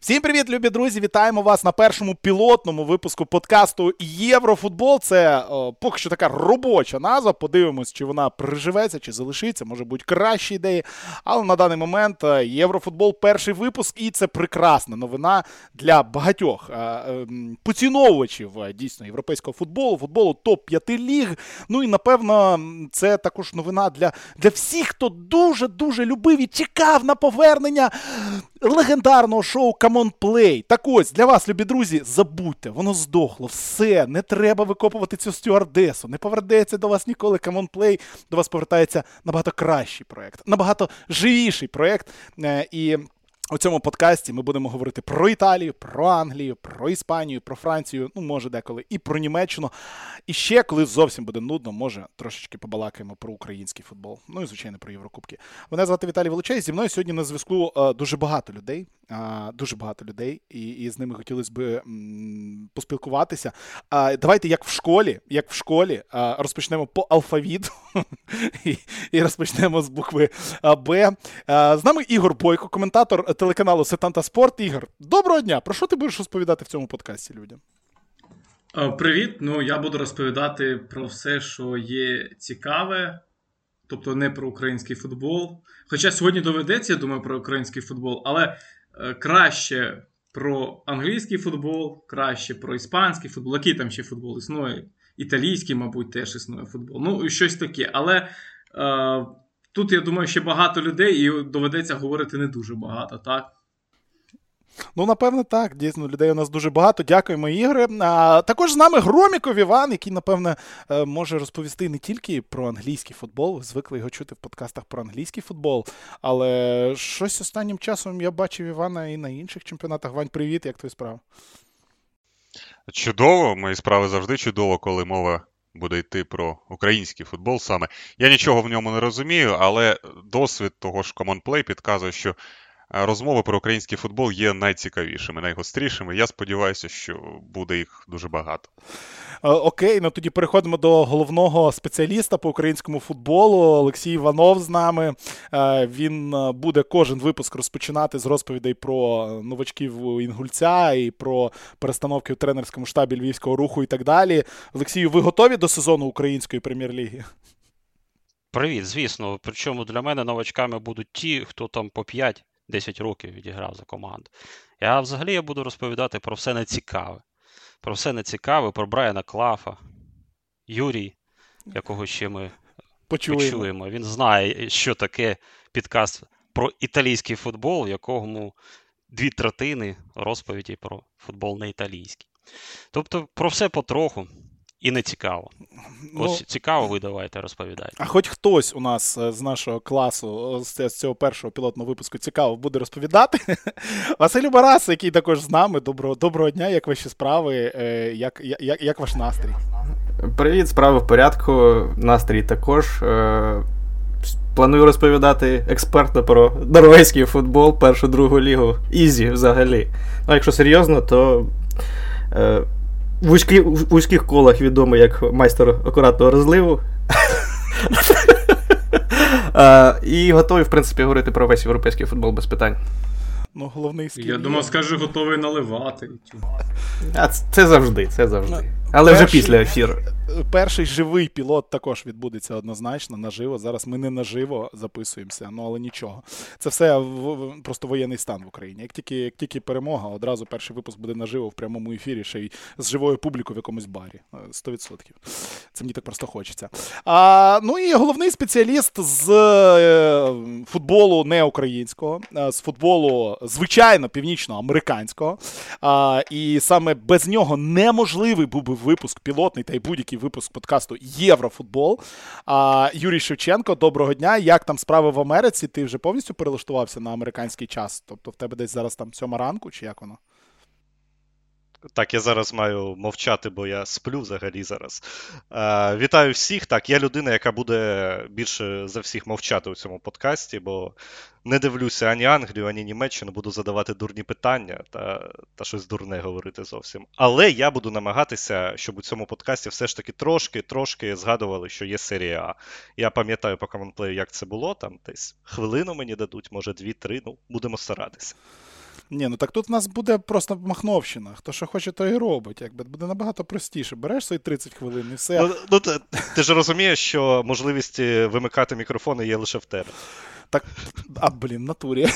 Всім привіт, любі друзі! Вітаємо вас на першому пілотному випуску подкасту Єврофутбол. Це о, поки що така робоча назва. Подивимось, чи вона приживеться, чи залишиться, може бути кращі ідеї. Але на даний момент е, Єврофутбол перший випуск, і це прекрасна новина для багатьох е, е, поціновувачів е, дійсно європейського футболу, футболу топ-5 ліг. Ну і напевно, це також новина для, для всіх, хто дуже дуже любив і чекав на повернення легендарного шоу Come on. Так ось, для вас, любі друзі, забудьте, воно здохло, все, не треба викопувати цю стюардесу, не повернеться до вас ніколи on Play, до вас повертається набагато кращий проект, набагато живіший проект. Е, І у цьому подкасті ми будемо говорити про Італію, про Англію, про Іспанію, про Францію, ну, може, деколи, і про Німеччину. І ще, коли зовсім буде нудно, може, трошечки побалакаємо про український футбол. Ну і, звичайно, про Єврокубки. Мене звати Віталій Волочей. Зі мною сьогодні на зв'язку е, дуже багато людей. Дуже багато людей, і, і з ними хотілося б поспілкуватися. Давайте, як в школі, як в школі, розпочнемо по алфавіту і, і розпочнемо з букви Б. З нами Ігор Бойко, коментатор телеканалу Сетанта Спорт. Ігор, доброго дня! Про що ти будеш розповідати в цьому подкасті людям? Е, Привіт. Ну я буду розповідати про все, що є цікаве, тобто не про український футбол. Хоча сьогодні доведеться, я думаю, про український футбол, але е, краще про англійський футбол, краще про іспанський футбол. Який там ще футбол існує? Італійський, мабуть, теж існує футбол. Ну, і щось таке. Але е, тут, я думаю, ще багато людей, і доведеться говорити не дуже багато, так? Ну, напевно, так. Дійсно, людей у нас дуже багато. Дякуємо, Ігоре. А, також з нами Громіков Іван, який, напевне, е, може розповісти не тільки про англійський футбол. Ви звикли його чути в подкастах про англійський футбол. Але щось останнім часом я бачив Івана і на інших чемпіонатах. Вань, привіт, як твої справи? Чудово, мої справи завжди чудово, коли мова буде йти про український футбол саме. Я нічого в ньому не розумію, але досвід того ж Common Play підказує, що розмови про український футбол є найцікавішими, найгострішими. Я сподіваюся, що буде їх дуже багато. Е, Окей, ну тоді переходимо до головного спеціаліста по українському футболу. Олексій Іванов з нами. Е, Він е, буде кожен випуск розпочинати з розповідей про новачків Інгульця і про перестановки в тренерському штабі львівського руху і так далі. Олексію, ви готові до сезону української прем'єр-ліги? Привіт, звісно. Причому для мене новачками будуть ті, хто там по 5-10 років відіграв за команду. Я взагалі я буду розповідати про все нецікаве. Про все нецікаве, про Брайана Клафа, Юрій, якого ще ми Почуємо. почуємо. Він знає, що таке підкаст про італійський футбол, в якому дві третини розповіді про футбол не італійський. Тобто про все потроху і не цікаво. Ну, Ось цікаво, ви давайте розповідайте. А хоч хтось у нас е, з нашого класу, е, з цього першого пілотного випуску цікаво буде розповідати. Василю Барас, який також з нами. Доброго, доброго дня, як ваші справи, е, як, як, як ваш настрій? Привіт, справи в порядку. Настрій також. Планую розповідати експертно про норвезький футбол, першу другу лігу. Ізі взагалі. Ну, якщо серйозно, то в, вузькі, вузьких колах відомий як майстер акуратного розливу. І готовий, в принципі, говорити про весь європейський футбол без питань. Ну, головний скіл. Я думав, скаже, готовий наливати. А це, це завжди, це завжди. Ну, Але вже після ефіру. Перший живий пілот також відбудеться однозначно наживо. Зараз ми не наживо записуємося, ну але нічого. Це все просто воєнний стан в Україні. Як тільки, як тільки перемога, одразу перший випуск буде наживо в прямому ефірі, ще й з живою публікою в якомусь барі. Е, 100%. Це мені так просто хочеться. А, ну і головний спеціаліст з е, футболу не українського, з футболу, звичайно, північноамериканського. А, і саме без нього неможливий був би випуск пілотний та й будь-який випуск подкасту Єврофутбол. А, Юрій Шевченко, доброго дня. Як там справи в Америці? Ти вже повністю перелаштувався на американський час? Тобто в тебе десь зараз там сьома ранку, чи як воно? Так, я зараз маю мовчати, бо я сплю взагалі зараз. Е, вітаю всіх. Так, я людина, яка буде більше за всіх мовчати у цьому подкасті, бо не дивлюся ані Англію, ані Німеччину, буду задавати дурні питання та, та щось дурне говорити зовсім. Але я буду намагатися, щоб у цьому подкасті все ж таки трошки-трошки згадували, що є серія А. Я пам'ятаю по коментплею, як це було, там десь хвилину мені дадуть, може дві-три, ну, будемо старатися. Ні, ну так тут в нас буде просто Махновщина. Хто що хоче, то і робить. Якби буде набагато простіше. Береш свої 30 хвилин і все. Ну, ну ти, ти ж розумієш, що можливість вимикати мікрофони є лише в тебе. Так, а, блін, натурі.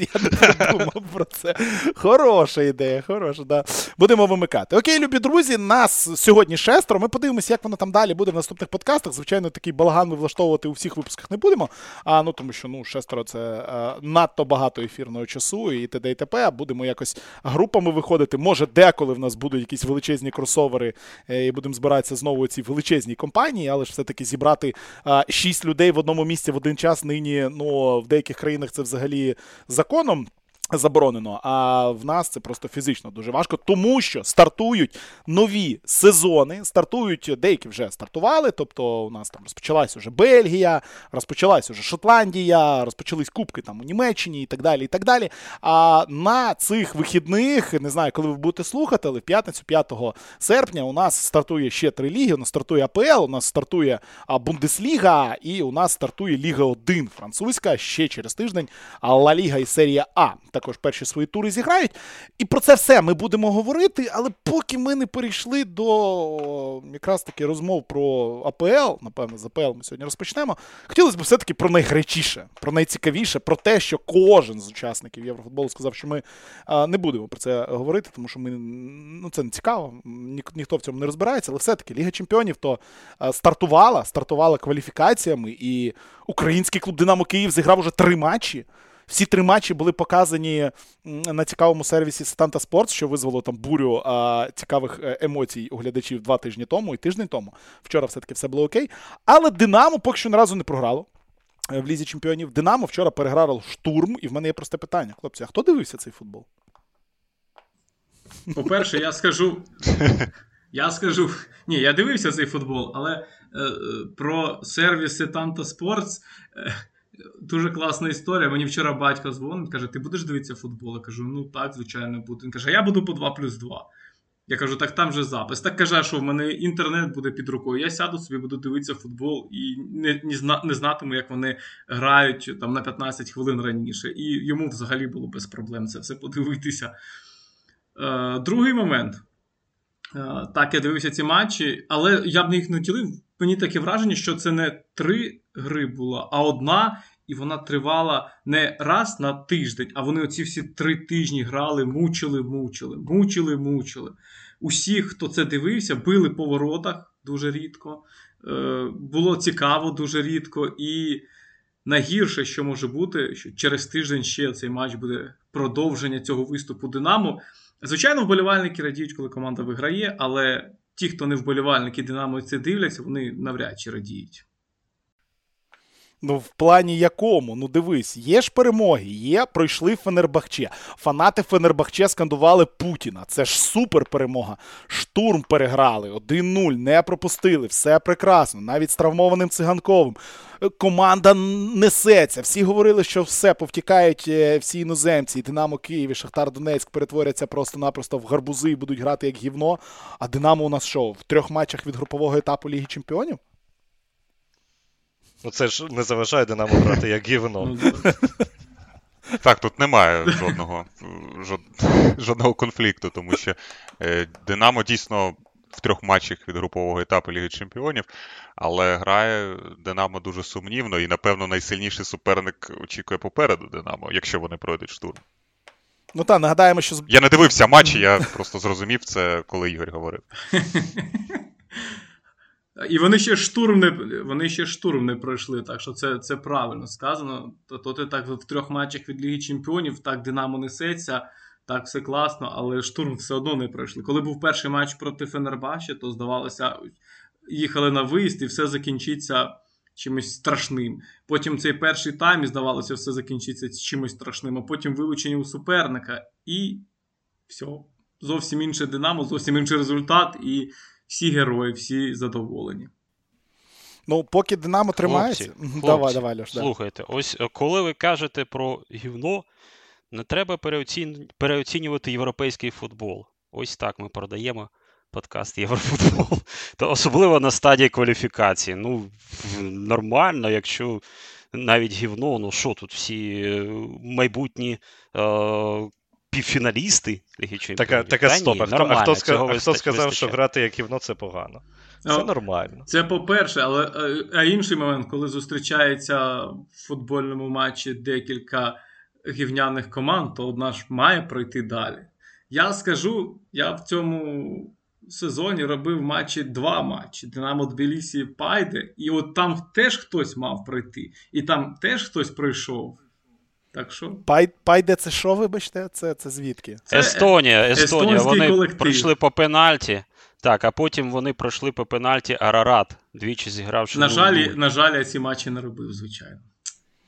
Я не думав про це. Хороша ідея, хороша, да. Будемо вимикати. Окей, любі друзі, нас сьогодні шестеро. Ми подивимося, як воно там далі буде в наступних подкастах. Звичайно, такий балаган ми влаштовувати у всіх випусках не будемо. А, ну, Тому що ну, шестеро це а, надто багато ефірного часу і т.д. і т.п. Будемо якось групами виходити. Може, деколи в нас будуть якісь величезні кросовери, е, і будемо збиратися знову ці величезні компанії, але ж все-таки зібрати а, шість людей в одному місці в один час нині ну, в деяких країнах це взагалі законом. Заборонено, а в нас це просто фізично дуже важко, тому що стартують нові сезони. Стартують деякі вже стартували. Тобто, у нас там розпочалась уже Бельгія, розпочалась уже Шотландія, розпочались кубки там у Німеччині і так далі. і так далі. А на цих вихідних, не знаю, коли ви будете слухати, але в п'ятницю, 5 серпня, у нас стартує ще три ліги. У нас стартує АПЛ, у нас стартує Бундесліга, і у нас стартує Ліга 1 французька ще через тиждень. Ла Ліга і серія А також перші свої тури зіграють. І про це все ми будемо говорити, але поки ми не перейшли до якраз таки розмов про АПЛ, напевно, з АПЛ ми сьогодні розпочнемо. Хотілося б все-таки про найгарячіше, про найцікавіше, про те, що кожен з учасників Єврофутболу сказав, що ми не будемо про це говорити, тому що ми ну це не цікаво, ні, ніхто в цьому не розбирається, але все-таки Ліга Чемпіонів то стартувала, стартувала кваліфікаціями, і український клуб Динамо Київ зіграв уже три матчі. Всі три матчі були показані на цікавому сервісі Станта Sports, що визвало там бурю а, цікавих е, емоцій у глядачів два тижні тому і тиждень тому. Вчора все-таки все було окей. Але Динамо поки що ні разу не програло е, в Лізі Чемпіонів. Динамо вчора переграло штурм, і в мене є просте питання. Хлопці, а хто дивився цей футбол? По-перше, я скажу. Я скажу. Ні, я дивився цей футбол, але е, про сервіси Танта. Е, Дуже класна історія. Мені вчора батько дзвонить, каже: Ти будеш дивитися футбол? Я кажу, ну так, звичайно, буду. Він каже, я буду по 2 плюс 2. Я кажу, так там же запис. Так каже, що в мене інтернет буде під рукою. Я сяду собі, буду дивитися футбол і не не, зна, не знатиму, як вони грають там на 15 хвилин раніше. І йому взагалі було без проблем це все подивитися. Е, Другий момент. Е, так, я дивився ці матчі, але я б їх не ділив. Мені таке враження, що це не три гри була, а одна, і вона тривала не раз на тиждень, а вони оці всі три тижні грали, мучили, мучили, мучили, мучили. Усіх, хто це дивився, били по воротах дуже рідко. Е, Було цікаво дуже рідко. І найгірше, що може бути, що через тиждень ще цей матч буде продовження цього виступу Динамо. Звичайно, вболівальники радіють, коли команда виграє, але ті, хто не вболівальники Динамо це дивляться, вони навряд чи радіють. Ну, в плані якому? Ну, дивись, є ж перемоги, є, пройшли Фенербахче. Фанати Фенербахче скандували Путіна. Це ж супер перемога. Штурм переграли, 1-0, не пропустили, все прекрасно, навіть з травмованим циганковим. Команда несеться. Всі говорили, що все повтікають е, всі іноземці, і Динамо Київ, і Шахтар Донецьк перетворяться просто-напросто в гарбузи і будуть грати як гівно. А Динамо у нас що, в трьох матчах від групового етапу Ліги Чемпіонів? Ну це ж не заважає Динамо грати як гівно. Ну, так, тут немає жодного жод, жодного конфлікту, тому що е, Динамо дійсно в трьох матчах від групового етапу Ліги Чемпіонів, але грає Динамо дуже сумнівно і, напевно, найсильніший суперник очікує попереду Динамо, якщо вони пройдуть штурм. Ну так, нагадаємо, що. Я не дивився матчі, я просто зрозумів це, коли Ігор говорив. І вони ще штурм не вони ще штурм не пройшли, так що це це правильно сказано. То, то ти так в трьох матчах від Ліги Чемпіонів так Динамо несеться, так все класно, але штурм все одно не пройшли. Коли був перший матч проти Фенербачі, то здавалося, їхали на виїзд і все закінчиться чимось страшним. Потім цей перший тайм і здавалося, все закінчиться чимось страшним, а потім вилучення у суперника і все. Зовсім інше Динамо, зовсім інший результат. і всі герої, всі задоволені. Ну, поки Динамо тримається. Хлопці, давай, давай, Льош, Слухайте, ось е, коли ви кажете про гівно, не треба переоцінювати європейський футбол. Ось так ми продаємо подкаст Єврофутбол. То особливо на стадії кваліфікації. Ну, нормально, якщо навіть гівно, ну що тут всі е, майбутні е- півфіналісти Ліги Чемпіонів. Таке, таке Та стоп. ні, А хто, а хто, а хто сказав, що грати як гівно це погано? Це А, нормально. Це по-перше, але е, а інший момент, коли зустрічається в футбольному матчі декілька гівняних команд, то одна ж має пройти далі. Я скажу, я в цьому сезоні робив матчі два матчі: Динамо Тбілісі Пайде, і от там теж хтось мав пройти, і там теж хтось пройшов. Так що. Пай, пайде це що, вибачте? Це, це звідки? Це Естонія, Естонія. Вони колектив. пройшли по пенальті. Так, а потім вони пройшли по пенальті Арарат, двічі зігравши. На жаль, на жаль, я ці матчі не робив, звичайно.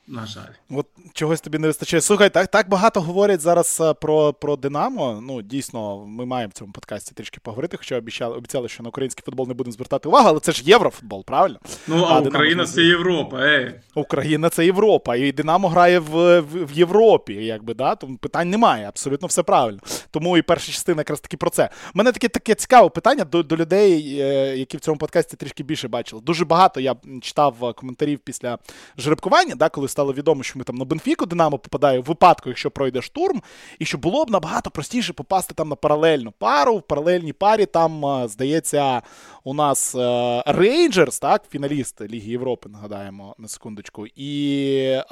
На жаль. От чогось тобі не вистачає. Слухай, так, так багато говорять зараз е, про, про Динамо. Ну, дійсно, ми маємо в цьому подкасті трішки поговорити, хоча обіцяли, обіцяли, що на український футбол не будемо звертати увагу, але це ж єврофутбол, правильно? Ну, а, А, Україна це Європа, ей. Україна це Європа, і Динамо грає в, в, в Європі, якби да, тому питань немає, абсолютно все правильно. Тому і перша частина якраз таки про це. У мене таке таке цікаве питання до, до людей, е, які в цьому подкасті трішки більше бачили. Дуже багато я читав е, коментарів після жеребкування, да, коли стало відомо, що ми там на Бенфіку Динамо попадає в випадку, якщо пройде штурм, і що було б набагато простіше попасти там на паралельну пару. В паралельній парі там, е, здається, у нас е, Рейнджерс, так, фіналіст Ліги Європи, нагадаємо на секундочку. І е,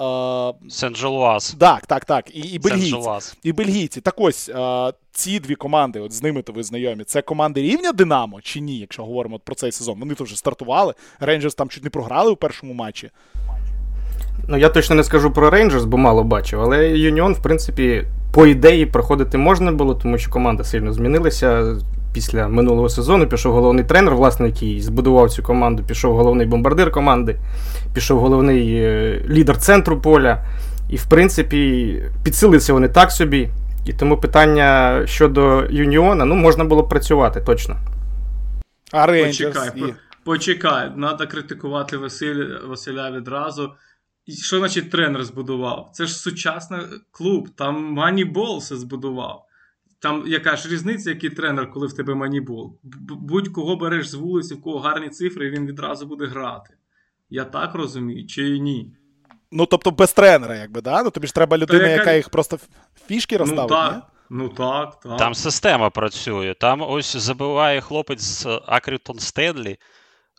Сен-Желуаз. так, так, так, і, і бельгійці. І бельгійці. Так ось ці дві команди, от з ними то ви знайомі. Це команди рівня Динамо чи ні, якщо говоримо от про цей сезон. Вони то вже стартували. Рейнджерс там чуть не програли у першому матчі. Ну, я точно не скажу про Рейнджерс, бо мало бачив, але Юніон, в принципі, по ідеї проходити можна було, тому що команда сильно змінилася. Після минулого сезону пішов головний тренер, власне, який збудував цю команду, пішов головний бомбардир команди, пішов головний е, лідер центру поля. І, в принципі, підсилилися вони так собі. І тому питання щодо Юніона, ну, можна було працювати точно. А Рейнджерс. Почекай, І... по- почекай. Треба критикувати Василь, Василя відразу. І що значить тренер збудував? Це ж сучасний клуб, там Манібол все збудував. Там яка ж різниця, який тренер, коли в тебе манібол? Будь-кого береш з вулиці, в кого гарні цифри, і він відразу буде грати. Я так розумію, чи ні? Ну, тобто без тренера, якби, да? Ну тобі ж треба людина, яка- яка їх просто фішки Ну розставить, ні? так, ну так, так. Там система працює. Там ось забиває хлопець з Акрітон Стенлі.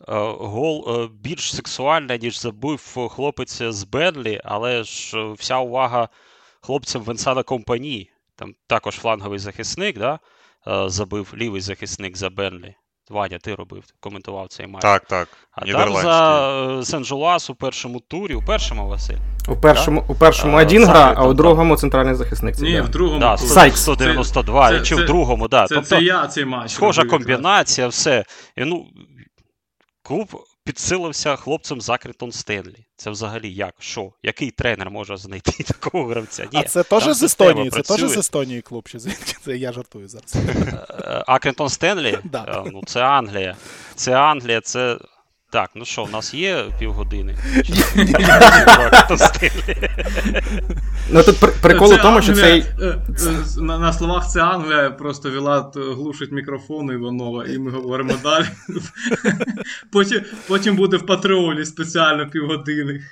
Е, Гол е, більш сексуальний, ніж забив хлопець з Бенлі, але ж е, вся увага хлопцям Венсана Компані. Там також фланговий захисник, да? е, забив лівий захисник за Бенлі. Ваня, ти робив, коментував цей матч. Так, так. а там за е, Сен-Жулас у першому турі, у першому Василь. У першому, у першому А, один гра, а у другому центральний захисник. Ні, да. в другому Да, 192, Це- чи це- в другому, да. Це, тобто, це я цей матч. Схожа робив комбінація, все. І, ну, клуб підсилився хлопцем з Акритон Стенлі. Це взагалі як? Що? Який тренер може знайти такого гравця? Ні, А це теж з Естонії, це теж з Естонії клуб, чи звідки? Це я жартую зараз. Е, Акритон Стенлі? Да. Е, Ну, це Англія. Це Англія, це. Так, ну що, в нас є півгодини? Ну тут прикол у тому, що цей. е, е, На, словах це Англія, просто Вілат глушить мікрофон Іванова, і ми говоримо далі. Потім, потім буде в Патреолі спеціально півгодини.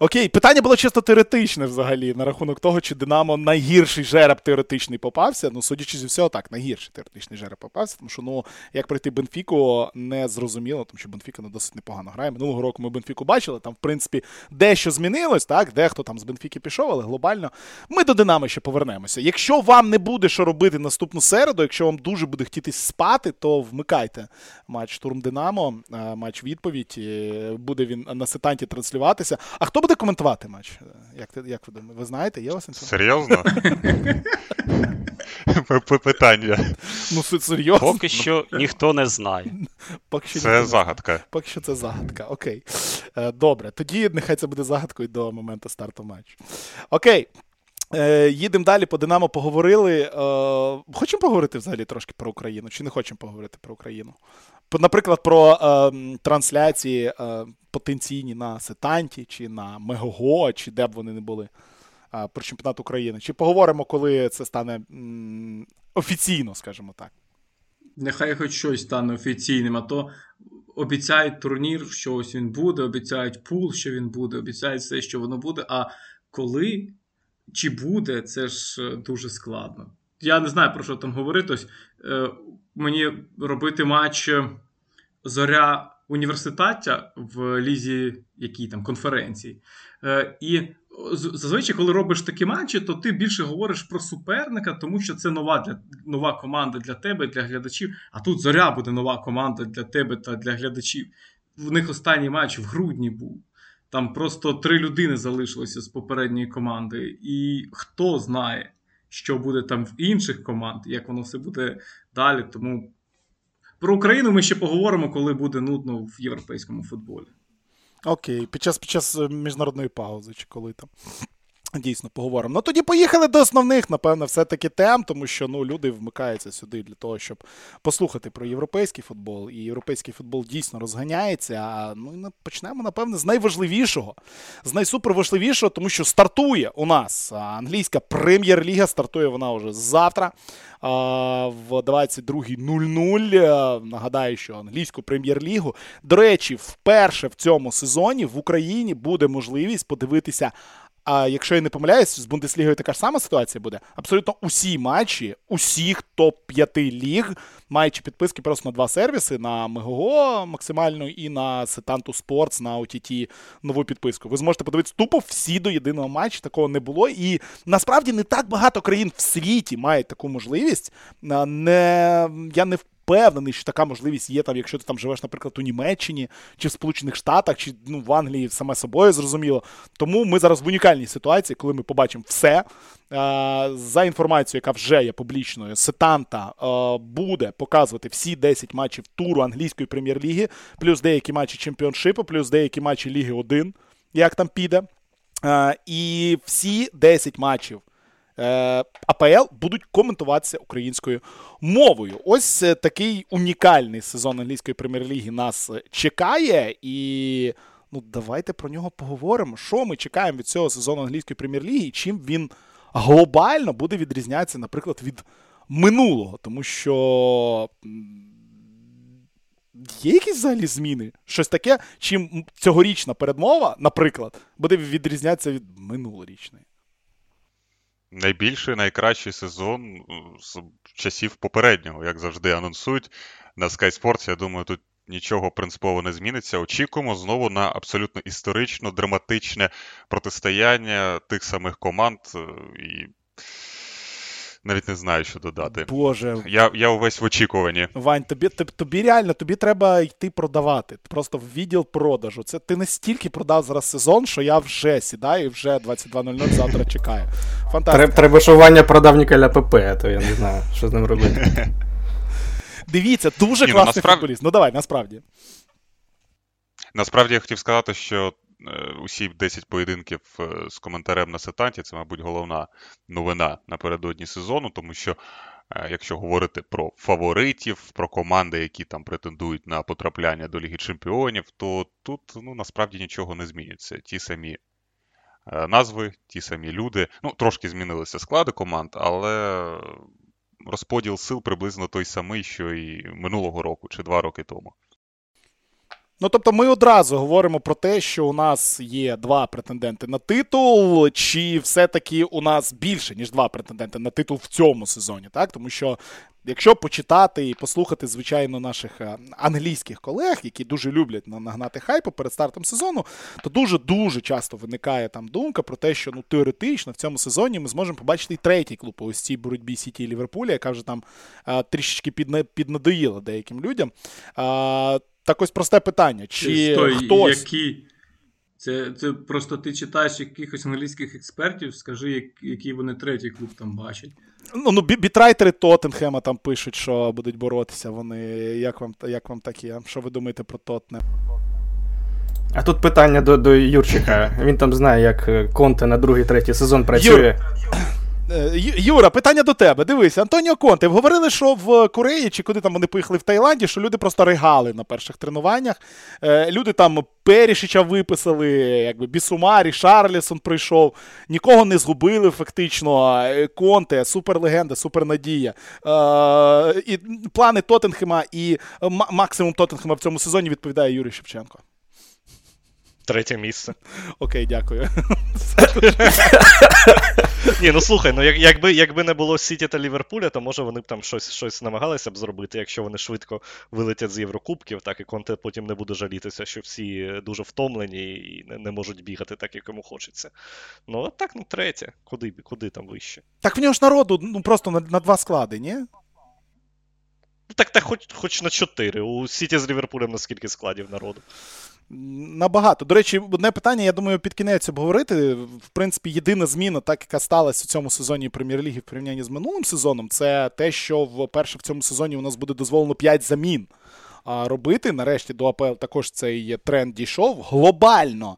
Окей, питання було чисто теоретичне взагалі на рахунок того, чи Динамо найгірший жереб теоретичний попався. Ну, судячи зі всього, так, найгірший теоретичний жереб попався, тому що ну, як пройти Бенфіку, не зрозуміло, тому що Бенфіка ну, досить непогано грає. Минулого року ми Бенфіку бачили, там, в принципі, дещо змінилось, так, дехто там з Бенфіки пішов, але глобально ми до Динамо ще повернемося. Якщо вам не буде що робити наступну середу, якщо вам дуже буде хотітись спати, то вмикайте матч Штурм Динамо, матч відповідь. Буде він на сетанті транслюватися. А хто буде коментувати матч? Е, Як, ти- як ви думаєте? Ви знаєте? Є у вас інформація? Серйозно? Питання. Ну, серйозно. Поки що ніхто не знає. Поки що Це загадка. Поки що це загадка. Окей. Е, Добре, тоді нехай це буде загадкою до моменту старту матчу. Окей. Е, їдемо далі по Динамо поговорили. Хочемо поговорити взагалі трошки про Україну, чи не хочемо поговорити про Україну? Наприклад, про е, трансляції е, потенційні на Сетанті, чи на Мегого, чи де б вони не були е, про чемпіонат України. Чи поговоримо, коли це стане м, офіційно, скажімо так. Нехай хоч щось стане офіційним, а то обіцяють турнір, що ось він буде, обіцяють пул, що він буде, обіцяють все, що воно буде. А коли чи буде, це ж е, дуже складно. Я не знаю, про що там говорити. Ось, е, Мені робити матч е, зоря університаття в лізі якій там конференції. Е, І зазвичай, коли робиш такі матчі, то ти більше говориш про суперника, тому що це нова для нова команда для тебе, для глядачів. А тут зоря буде нова команда для тебе та для глядачів. В них останній матч в грудні був. Там просто три людини залишилося з попередньої команди, і хто знає, що буде там в інших команд, як воно все буде далі. Тому про Україну ми ще поговоримо, коли буде нудно в європейському футболі. Окей, під час під час е, міжнародної паузи, чи коли там. Дійсно, поговоримо. Ну тоді поїхали до основних, напевно, все-таки тем, тому що ну, люди вмикаються сюди для того, щоб послухати про європейський футбол. І європейський футбол дійсно розганяється. А ну почнемо, напевно, з найважливішого, з найсуперважливішого, тому що стартує у нас англійська прем'єр-ліга. Стартує вона вже завтра в 22.00. Нагадаю, що англійську прем'єр-лігу. До речі, вперше в цьому сезоні в Україні буде можливість подивитися а якщо я не помиляюсь, з Бундеслігою така ж сама ситуація буде. Абсолютно усі матчі, усіх топ-5 ліг, маючи підписки просто на два сервіси: на Megogo максимально і на Сетанту Sports, на OTT нову підписку. Ви зможете подивитися тупо всі до єдиного матчу, такого не було. І насправді не так багато країн в світі мають таку можливість. Не, Я не впевнений, що така можливість є там, якщо ти там живеш, наприклад, у Німеччині чи в Сполучених Штатах, чи ну, в Англії саме собою зрозуміло. Тому ми зараз в унікальній ситуації, коли ми побачимо все. За інформацією, яка вже є публічною, Сетанта буде показувати всі 10 матчів туру англійської прем'єр-ліги, плюс деякі матчі чемпіоншипу, плюс деякі матчі Ліги 1, як там піде. І всі 10 матчів Е, АПЛ будуть коментуватися українською мовою. Ось е, такий унікальний сезон англійської прем'єр-ліги нас е, чекає, і ну давайте про нього поговоримо. Що ми чекаємо від цього сезону англійської прем'єр-ліги і чим він глобально буде відрізнятися, наприклад, від минулого, тому що. Є якісь взагалі зміни? Щось таке, чим цьогорічна передмова, наприклад, буде відрізнятися від минулорічної найбільший, найкращий сезон е, з часів попереднього, як завжди анонсують на Sky Sports. Я думаю, тут нічого принципово не зміниться. Очікуємо знову на абсолютно історично драматичне протистояння тих самих команд. Е, і навіть не знаю, що додати. Боже. Я я увесь в очікуванні. Вань, тобі тобі реально тобі треба йти продавати. Просто в відділ продажу. Це ти настільки продав зараз сезон, що я вже сідаю і вже 22.00 завтра чекаю. Фантастика. Треба, що Ваня продав Ніколя ПП, то я не знаю, що з ним робити. Дивіться, дуже Ні, ну, класний насправ... футболіст. Ну давай, насправді. Насправді я хотів сказати, що усі 10 поєдинків е, з коментарем на сетанті це, мабуть, головна новина напередодні сезону, тому що. Е, якщо говорити про фаворитів, про команди, які там претендують на потрапляння до Ліги Чемпіонів, то тут ну, насправді нічого не зміниться. Ті самі назви, ті самі люди. Ну, трошки змінилися склади команд, але розподіл сил приблизно той самий, що і минулого року чи два роки тому. Ну, тобто, ми одразу говоримо про те, що у нас є два претенденти на титул, чи все-таки у нас більше, ніж два претенденти на титул в цьому сезоні, так? Тому що. Якщо почитати і послухати, звичайно, наших е, англійських колег, які дуже люблять нагнати хайпу перед стартом сезону, то дуже-дуже часто виникає там думка про те, що ну теоретично в цьому сезоні ми зможемо побачити і третій клуб ось цій боротьбі Сіті і Ліверпуля, яка вже там е, трішечки піднадоїла деяким людям. А, так ось просте питання. Чи Стой, хтось... Які... Це це просто ти читаєш якихось англійських експертів, скажи, який вони третій клуб там бачать. Ну, ну бітрайтери Тоттенхема там пишуть, що будуть боротися. Вони. Як вам як вам такі? Що ви думаєте про Тотне? А тут питання до до Юрчика. Він там знає, як Конте на другий, третій сезон працює. Юр... Е, Юра, питання до тебе. Дивись, Антоніо Конте, говорили, що в Кореї чи куди там вони поїхали в Таїланді, що люди просто ригали на перших тренуваннях. Е, люди там Перішича виписали, якби Бісумарі, Шарлісон прийшов, нікого не згубили фактично. Е, Конте, суперлегенда, супернадія. І плани Тоттенхема і максимум Тоттенхема в цьому сезоні відповідає Юрій Шевченко. Третє місце. Окей, дякую. Ні, ну слухай, ну як, якби, якби не було Сіті та Ліверпуля, то може вони б там щось щось намагалися б зробити, якщо вони швидко вилетять з Єврокубків, так і Конте потім не буде жалітися, що всі дуже втомлені і не, не можуть бігати так, як йому хочеться. Ну, а так, ну третє. Куди куди там вище? Так в нього ж народу ну просто на, на два склади, ні? Ну так, так хоч, хоч на чотири. У Сіті з Ліверпулем на скільки складів народу. Набагато. До речі, одне питання, я думаю, під кінець обговорити. В принципі, єдина зміна, так яка сталася у цьому сезоні прем'єр-ліги в порівнянні з минулим сезоном, це те, що вперше в цьому сезоні у нас буде дозволено 5 замін робити. Нарешті до АПЛ також цей тренд дійшов глобально.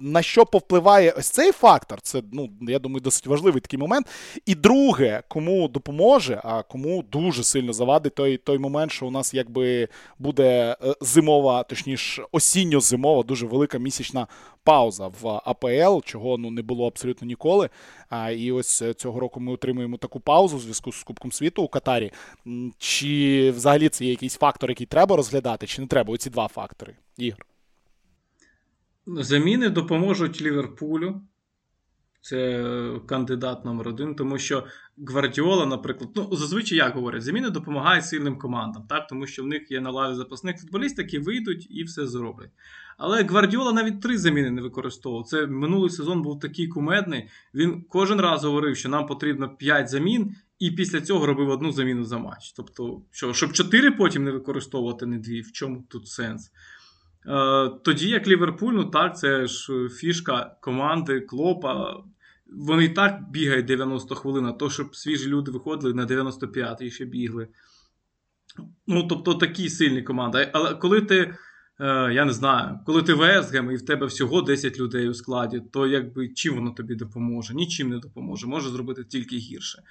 На що повпливає ось цей фактор? Це, ну, я думаю, досить важливий такий момент. І друге, кому допоможе, а кому дуже сильно завадить той той момент, що у нас якби буде е, зимова, точніше, осінньо-зимова, дуже велика місячна пауза в АПЛ, чого ну не було абсолютно ніколи. А, І ось цього року ми отримуємо таку паузу в зв'язку з Кубком світу у Катарі. Чи взагалі це є якийсь фактор, який треба розглядати, чи не треба? Оці два фактори. Ігор. Заміни допоможуть Ліверпулю. Це кандидат номер один, тому що Гвардіола, наприклад, ну зазвичай як говорять, заміни допомагають сильним командам, так? тому що в них є на лаві запасних футболістів, які вийдуть і все зроблять. Але Гвардіола навіть три заміни не використовував. Це минулий сезон був такий кумедний. Він кожен раз говорив, що нам потрібно 5 замін, і після цього робив одну заміну за матч. Тобто, що, щоб 4 потім не використовувати, не дві, в чому тут сенс? Е, тоді як Ліверпуль, ну так, це ж фішка команди Клопа. Вони і так бігають 90 хвилин, а то, щоб свіжі люди виходили на 95-й ще бігли. Ну, тобто такі сильні команди. Але коли ти, е, я не знаю, коли ти Вестгем і в тебе всього 10 людей у складі, то якби чим воно тобі допоможе? Нічим не допоможе, може зробити тільки гірше.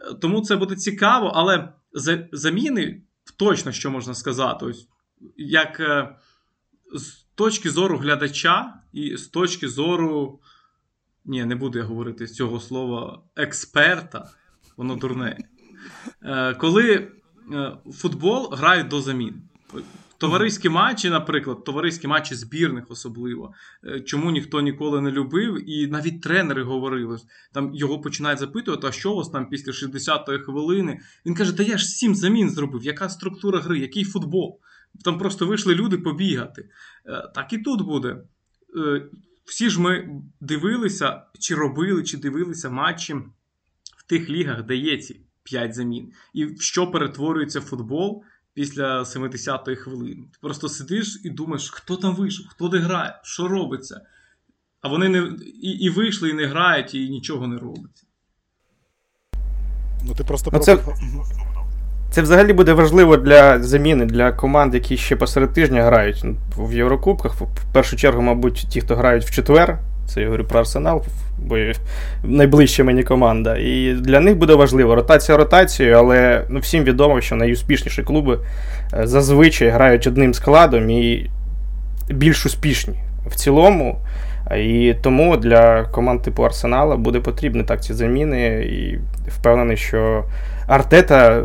Е, тому це буде цікаво, але заміни точно що можна сказати. Ось як з точки зору глядача і з точки зору. Ні, не буду я говорити цього слова експерта, воно дурне. Е, коли е, футбол грають до замін. Товариські матчі, наприклад, товариські матчі збірних особливо, е, чому ніхто ніколи не любив, і навіть тренери говорили, там його починають запитувати, а що у вас там після 60-ї хвилини. Він каже: Та я ж сім замін зробив, яка структура гри, який футбол? Там просто вийшли люди побігати. Е, так і тут буде. Е, всі ж ми дивилися, чи робили, чи дивилися матчі в тих лігах, де є ці 5 замін. І в що перетворюється футбол після 70-ї хвилини. Ти просто сидиш і думаєш, хто там вийшов, хто де грає, що робиться. А вони не і, і вийшли, і не грають, і нічого не робиться. Ну, ти просто ну, це... Це взагалі буде важливо для заміни для команд, які ще посеред тижня грають в Єврокубках. В першу чергу, мабуть, ті, хто грають в четвер. Це я говорю про Арсенал, бо найближча мені команда. І для них буде важливо ротація ротацією, але ну, всім відомо, що найуспішніші клуби е, зазвичай грають одним складом і більш успішні в цілому. І тому для команд типу Арсенала буде потрібні так ці заміни. І впевнений, що Артета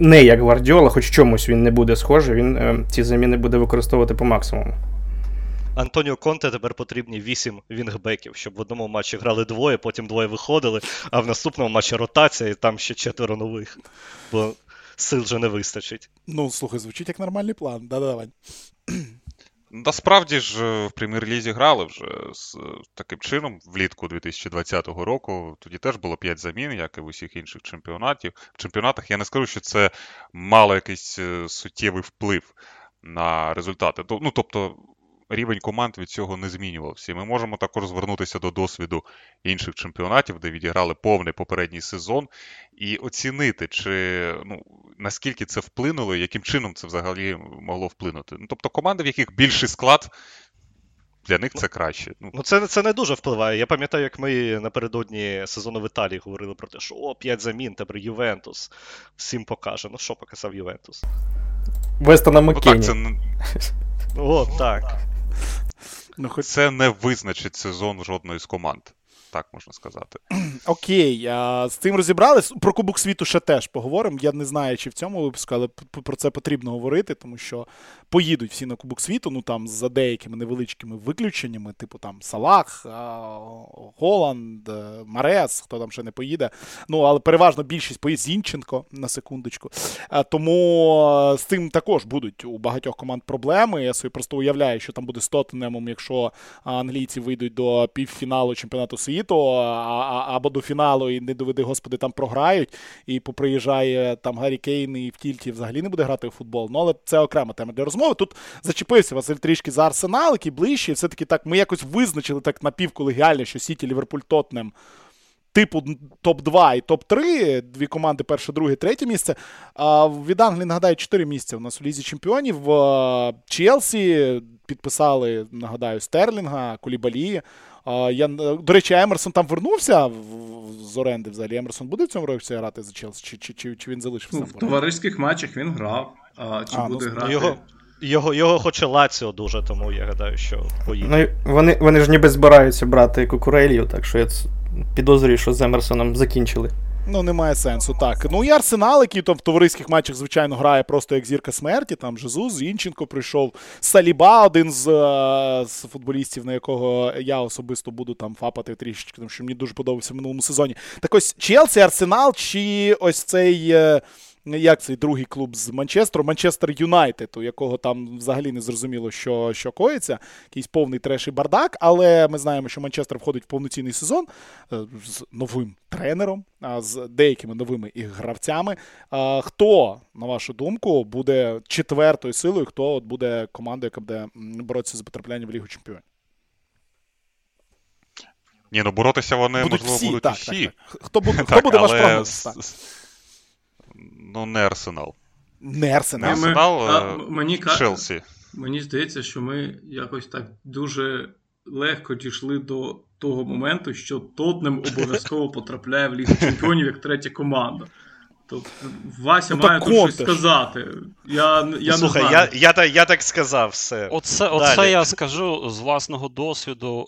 не як Гвардіола, хоч чомусь він не буде схожий, він е, ці заміни буде використовувати по максимуму. Антоніо Конте тепер потрібні 8 вінгбеків, щоб в одному матчі грали двоє, потім двоє виходили, а в наступному матчі ротація і там ще четверо нових. Бо сил вже не вистачить. Ну, слухай, звучить як нормальний план. Да-да-давай. Насправді ж е, в прем'єр-лізі грали вже з е, таким чином влітку 2020 року. Тоді теж було 5 замін, як і в усіх інших чемпіонатів. В чемпіонатах я не скажу, що це мало якийсь е, суттєвий вплив на результати. Ну, тобто, рівень команд від цього не змінювався. І ми можемо також звернутися до досвіду інших чемпіонатів, де відіграли повний попередній сезон, і оцінити, чи ну, наскільки це вплинуло, яким чином це взагалі могло вплинути. Ну, Тобто команди, в яких більший склад. Для них це краще. Ну, ну це це не дуже впливає. Я пам'ятаю, як ми напередодні сезону в Італії говорили про те, що о, 5 замін, тепер Ювентус всім покаже. Ну, що показав Ювентус? Вестона Маккені. Ну, так, це... О, так. Ну, хоч... Це не визначить сезон жодної з команд. Так можна сказати. Окей, а, з цим розібрались. Про Кубок світу ще теж поговоримо. Я не знаю, чи в цьому випуску, але про це потрібно говорити, тому що поїдуть всі на Кубок світу, ну там за деякими невеличкими виключеннями, типу там Салах, Голланд, е, Марес, хто там ще не поїде. Ну, але переважно більшість поїде Зінченко на секундочку. Тому з цим також будуть у багатьох команд проблеми. Я собі просто уявляю, що там буде з Тоттенемом, якщо англійці вийдуть до півфіналу чемпіонату світу або до фіналу і не доведи, господи, там програють, і поприїжджає там Гаррі Кейн і в Тільті взагалі не буде грати у футбол. Ну, але це окрема тема для розмови. Тут зачепився Василь трішки за арсенал, який ближче. Все-таки так ми якось визначили так напівколегіально, що Сіті Ліверпуль Тотнем типу топ-2 і топ-3, дві команди, перше, друге, третє місце. А Від Англії, нагадаю, чотири місця у нас у Лізі Чемпіонів. Челсі підписали, нагадаю, Стерлінга, Кулібалі. Я, До речі, Емерсон там вернувся з оренди взагалі. Емерсон буде в цьому році грати за Челсі, чи чи, чи, чи він залишився? Ну, в товариських матчах він грав. А чи а, буде ну, грати? Його... Його його хоче Лаціо дуже, тому я гадаю, що поїде. Ну, Вони вони ж ніби збираються брати Кукурелью, так що я підозрюю, що з Емерсоном закінчили. Ну, немає сенсу. Так. Ну і Арсенал, який там в товариських матчах, звичайно, грає просто як зірка смерті. Там Жезус, Інченко прийшов. Саліба, один з е, з футболістів, на якого я особисто буду там фапати трішечки, тому що мені дуже подобався в минулому сезоні. Так ось Челсі, Арсенал, чи ось цей. Е, як цей другий клуб з Манчестеру, Манчестер Юнайтед, у якого там взагалі не зрозуміло, що що коїться, якийсь повний треш і бардак. Але ми знаємо, що Манчестер входить в повноцінний сезон е, з новим тренером, з деякими новими і гравцями. Хто, на вашу думку, буде четвертою силою, хто от буде командою, яка буде боротися за потрапляння в Лігу Чемпіонів? Ні, ну боротися вони будуть можливо всі, будуть так, всі. Так, так. Хто буде, хто буде ваш прогноз? Ну, не Арсенал. Не Арсенал. Не Арсенал, а, мені, Челсі. Мені здається, що ми якось так дуже легко дійшли до того моменту, що Тотнем обов'язково потрапляє в Лігу Чемпіонів як третя команда. Тобто Вася ну, має тут щось сказати. Я я Слухай, не знаю. Я, я, я, я так сказав все. Оце оце я скажу з власного досвіду.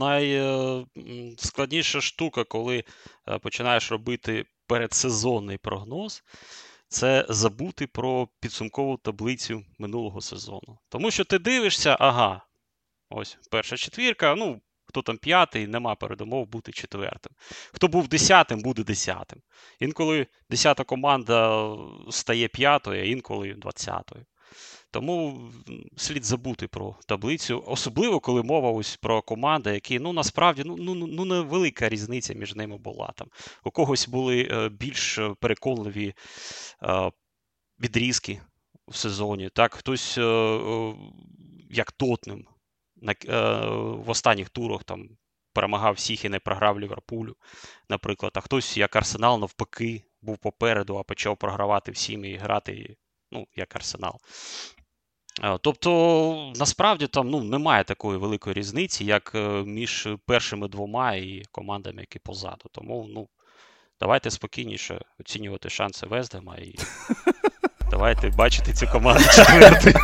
Найскладніша штука, коли е, починаєш робити передсезонний прогноз, це забути про підсумкову таблицю минулого сезону. Тому що ти дивишся, ага, ось перша четвірка, ну, хто там п'ятий, нема передумов бути четвертим. Хто був десятим, буде десятим. Інколи десята команда стає п'ятою, а інколи двадцятою. Тому слід забути про таблицю, особливо коли мова ось про команди, які ну насправді ну ну, ну невелика різниця між ними була там. У когось були е, більш переконливі е, відрізки в сезоні. Так, хтось, е, як е, в останніх турах там перемагав всіх і не програв Ліверпулю, наприклад. А хтось, як Арсенал, навпаки, був попереду, а почав програвати всім і грати, ну, як Арсенал. Тобто, насправді там ну, немає такої великої різниці, як е, між першими двома і командами, які позаду. Тому ну, давайте спокійніше оцінювати шанси Вездема і давайте бачити цю команду четвертою.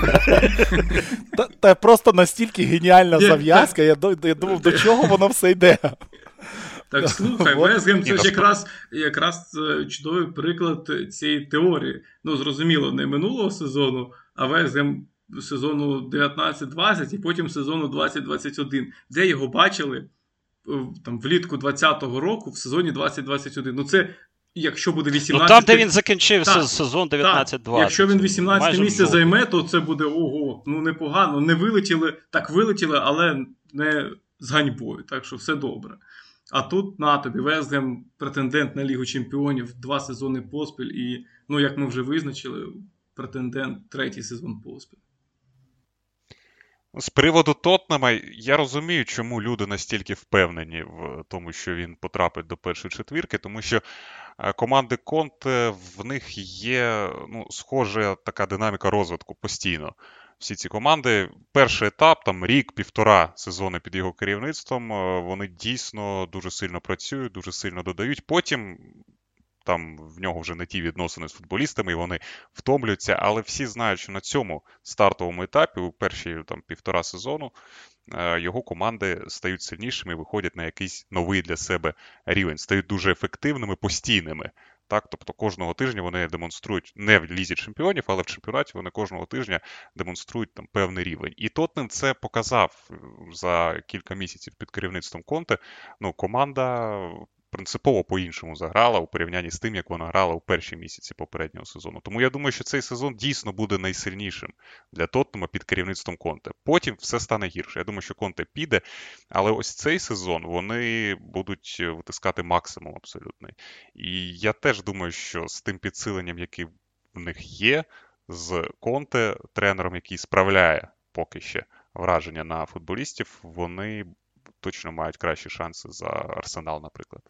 Та, та просто настільки геніальна зав'язка, я я думав, до чого воно все йде. Так слухай, Весгем це ж якраз якраз е, чудовий приклад цієї теорії. Ну, зрозуміло, не минулого сезону, а Весгем сезону 19-20 і потім сезону 20-21, де його бачили е, там влітку 20-го року, в сезоні 20-21. Ну це. Якщо буде 18... Ну там, де він закінчив так, сезон 19-20. Якщо він 18 місце займе, то це буде ого, ну непогано. Не вилетіли, так вилетіли, але не з ганьбою. Так що все добре. А тут на тобі Везгем претендент на Лігу Чемпіонів два сезони поспіль, і, ну, як ми вже визначили, претендент третій сезон поспіль. З приводу Тотнема, я розумію, чому люди настільки впевнені в тому, що він потрапить до першої четвірки, тому що е, команди Конте в них є ну, схожа така динаміка розвитку постійно. Всі ці команди, перший етап, там рік-півтора сезони під його керівництвом, е, вони дійсно дуже сильно працюють, дуже сильно додають. Потім там в нього вже не ті відносини з футболістами, і вони втомлюються. Але всі знають, що на цьому стартовому етапі, у перші там півтора сезону, е, його команди стають сильнішими і виходять на якийсь новий для себе рівень, стають дуже ефективними, постійними. Так, тобто кожного тижня вони демонструють не в лізі чемпіонів, але в чемпіонаті вони кожного тижня демонструють там певний рівень. І Тотнем це показав за кілька місяців під керівництвом Конте. Ну, команда принципово по-іншому заграла у порівнянні з тим, як вона грала у перші місяці попереднього сезону. Тому я думаю, що цей сезон дійсно буде найсильнішим для Тоттенема під керівництвом Конте. Потім все стане гірше. Я думаю, що Конте піде, але ось цей сезон вони будуть витискати максимум абсолютний. І я теж думаю, що з тим підсиленням, яке в них є, з Конте, тренером, який справляє поки ще враження на футболістів, вони точно мають кращі шанси за Арсенал, наприклад.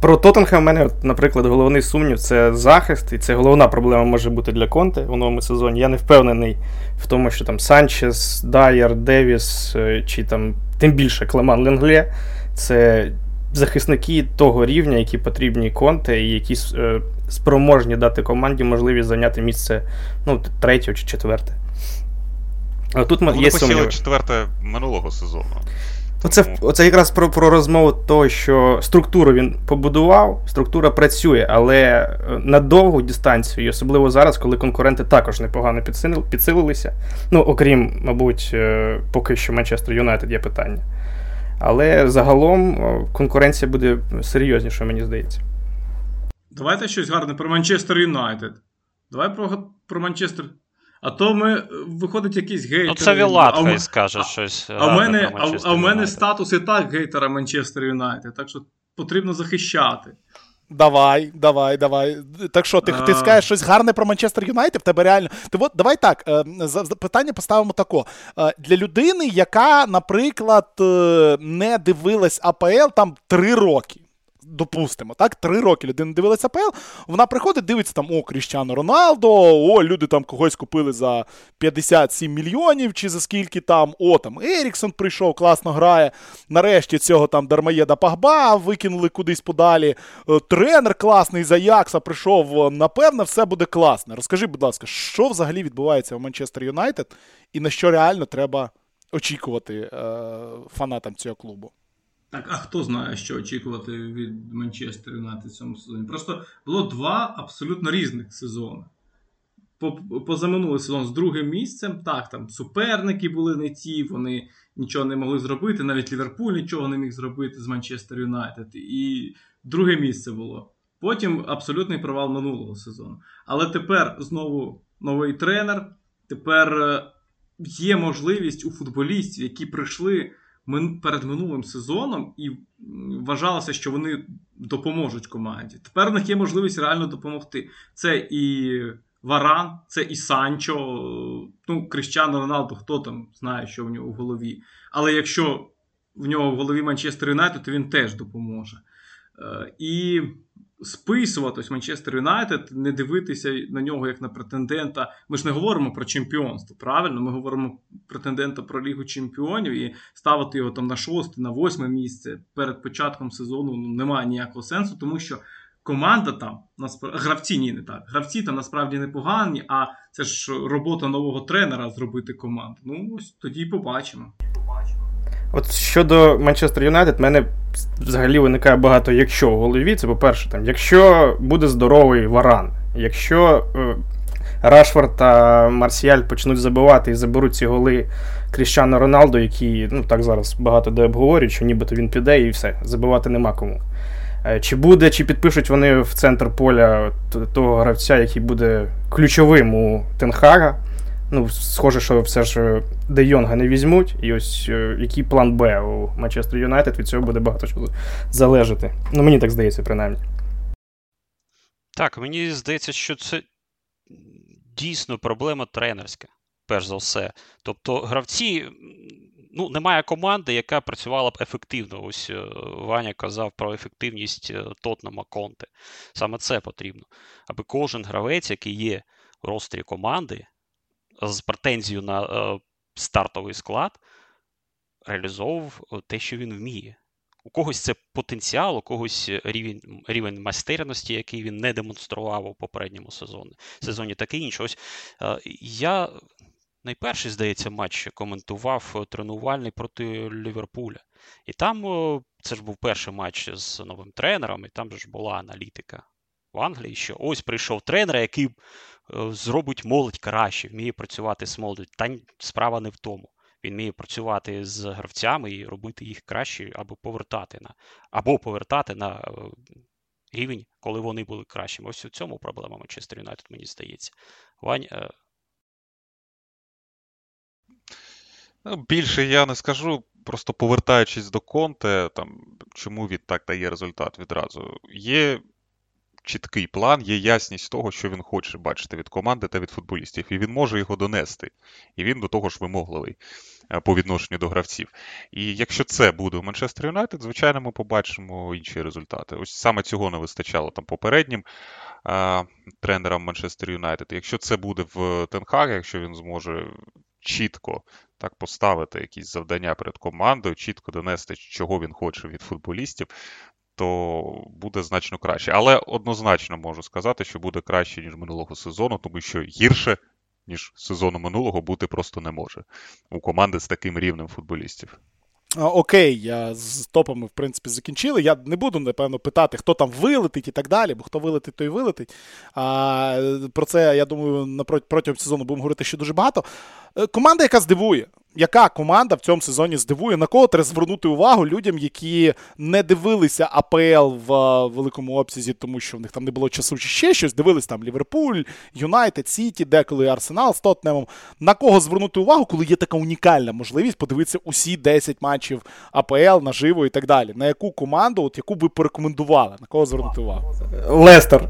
Про Тоттенхем в мене, наприклад, головний сумнів це захист, і це головна проблема може бути для Конте у новому сезоні. Я не впевнений в тому, що там Санчес, Дайер, Девіс е, чи там тим більше Клеман Ленгле це захисники того рівня, які потрібні Конте, і які е, спроможні дати команді можливість зайняти місце ну, третє чи четверте. А тут ну, є сумніви. четверте минулого сезону. Оце оце якраз про про розмову того, що структуру він побудував, структура працює, але е, на довгу дистанцію, і особливо зараз, коли конкуренти також непогано підсилилися. Ну, окрім, мабуть, е, поки що Манчестер Юнайтед є питання. Але загалом е, конкуренція буде серйознішою, мені здається. Давайте щось гарне про Манчестер Юнайтед. Давай про про Манчестер а то ми виходить якийсь гейтер. Ну, це Вілат хай скаже щось. А в мене а, а в мене статус і так гейтера Манчестер Юнайтед, так що потрібно захищати. Давай, давай, давай. Так що, ти ти скажеш щось гарне про Манчестер Юнайтед? В тебе реально. Ти от давай так. Е, питання поставимо тако. Е, для людини, яка, наприклад, е, не дивилась АПЛ там три роки допустимо, так, три роки людина дивилася АПЛ, вона приходить, дивиться там, о, Кріщано Роналдо, о, люди там когось купили за 57 мільйонів, чи за скільки там, о, там Еріксон прийшов, класно грає. Нарешті цього там Дармаєда Пагба викинули кудись подалі. Е, тренер класний за Якса прийшов, напевно, все буде класно. Розкажи, будь ласка, що взагалі відбувається в Манчестер Юнайтед і на що реально треба очікувати е, фанатам цього клубу? Так, а хто знає, що очікувати від Манчестер Юнайтед в цьому сезоні? Просто було два абсолютно різних сезони. Позаминулий сезон з другим місцем. Так, там суперники були не ті, вони нічого не могли зробити. Навіть Ліверпуль нічого не міг зробити з Манчестер Юнайтед. І друге місце було. Потім абсолютний провал минулого сезону. Але тепер знову новий тренер. Тепер е, є можливість у футболістів, які прийшли перед минулим сезоном і вважалося, що вони допоможуть команді. Тепер в них є можливість реально допомогти. Це і Варан, це і Санчо. Ну, Кріщано Роналду, хто там знає, що в нього в голові. Але якщо в нього в голові Манчестер Юнайтед, то він теж допоможе. Е, і списуватись Манчестер Юнайтед, не дивитися на нього як на претендента. Ми ж не говоримо про чемпіонство. Правильно, ми говоримо претендента про Лігу Чемпіонів і ставити його там на шосте, на восьме місце перед початком сезону ну, немає ніякого сенсу, тому що. Команда там насправді гравці ні, не так. Гравці там насправді непогані, а це ж робота нового тренера зробити команду. Ну ось тоді побачимо. От щодо Манчестер Юнайтед, мене взагалі виникає багато якщо в голові. Це, по-перше, там, якщо буде здоровий варан, якщо е, Рашфорд та Марсіаль почнуть забивати і заберуть ці голи Кріщану Роналду, які ну, так зараз багато де обговорюють, що нібито він піде і все, забивати нема кому. Е, чи буде, чи підпишуть вони в центр поля того гравця, який буде ключовим у Тенхага. Ну, схоже, що все ж е, Де Йонга не візьмуть. І ось е, який план Б у Манчестер Юнайтед від цього буде багато що залежати. Ну, мені так здається, принаймні. Так, мені здається, що це дійсно проблема тренерська, перш за все. Тобто, гравці. Ну, немає команди, яка працювала б ефективно. Ось е, Ваня казав про ефективність Тотнама Конте. Саме це потрібно. Аби кожен гравець, який є в ростері команди, з претензією на е, стартовий склад реалізовував е, те, що він вміє. У когось це потенціал, у когось рівень рівень майстерності, який він не демонстрував у попередньому сезоні, сезоні таке інше. Ось е, я найперший, здається, матч коментував тренувальний проти Ліверпуля. І там це ж був перший матч з новим тренером, і там ж була аналітика в Англії, що ось прийшов тренер, який зробить молодь краще, вміє працювати з молодь. Та справа не в тому. Він вміє працювати з гравцями і робити їх краще, або повертати на або повертати на рівень, коли вони були кращими. Ось у цьому проблема Манчестер Юнайтед, мені здається. Вань. Е, ну, Більше я не скажу. Просто повертаючись до Конте, там чому він так дає результат відразу. Є чіткий план, є ясність того, що він хоче бачити від команди та від футболістів, і він може його донести. І він до того ж вимогливий е, по відношенню до гравців. І якщо це буде у Манчестер Юнайтед, звичайно, ми побачимо інші результати. Ось саме цього не вистачало там попереднім а, тренерам Манчестер Юнайтед. Якщо це буде в Тенхаг, якщо він зможе чітко так поставити якісь завдання перед командою, чітко донести, чого він хоче від футболістів, то буде значно краще. Але однозначно можу сказати, що буде краще, ніж минулого сезону, тому що гірше, ніж сезону минулого, бути просто не може у команди з таким рівнем футболістів. Окей, я з топами, в принципі, закінчили. Я не буду, напевно, питати, хто там вилетить і так далі, бо хто вилетить, той вилетить. А, Про це, я думаю, протягом сезону будемо говорити ще дуже багато. Е, команда, яка здивує. Яка команда в цьому сезоні здивує, на кого треба звернути увагу людям, які не дивилися АПЛ в великому обсязі, тому що в них там не було часу чи ще щось. Дивились там Ліверпуль, Юнайтед, Сіті, деколи Арсенал з Тотнемом. На кого звернути увагу, коли є така унікальна можливість подивитися усі 10 матчів АПЛ наживо і так далі. На яку команду, от яку ви порекомендували? На кого звернути увагу? Лестер.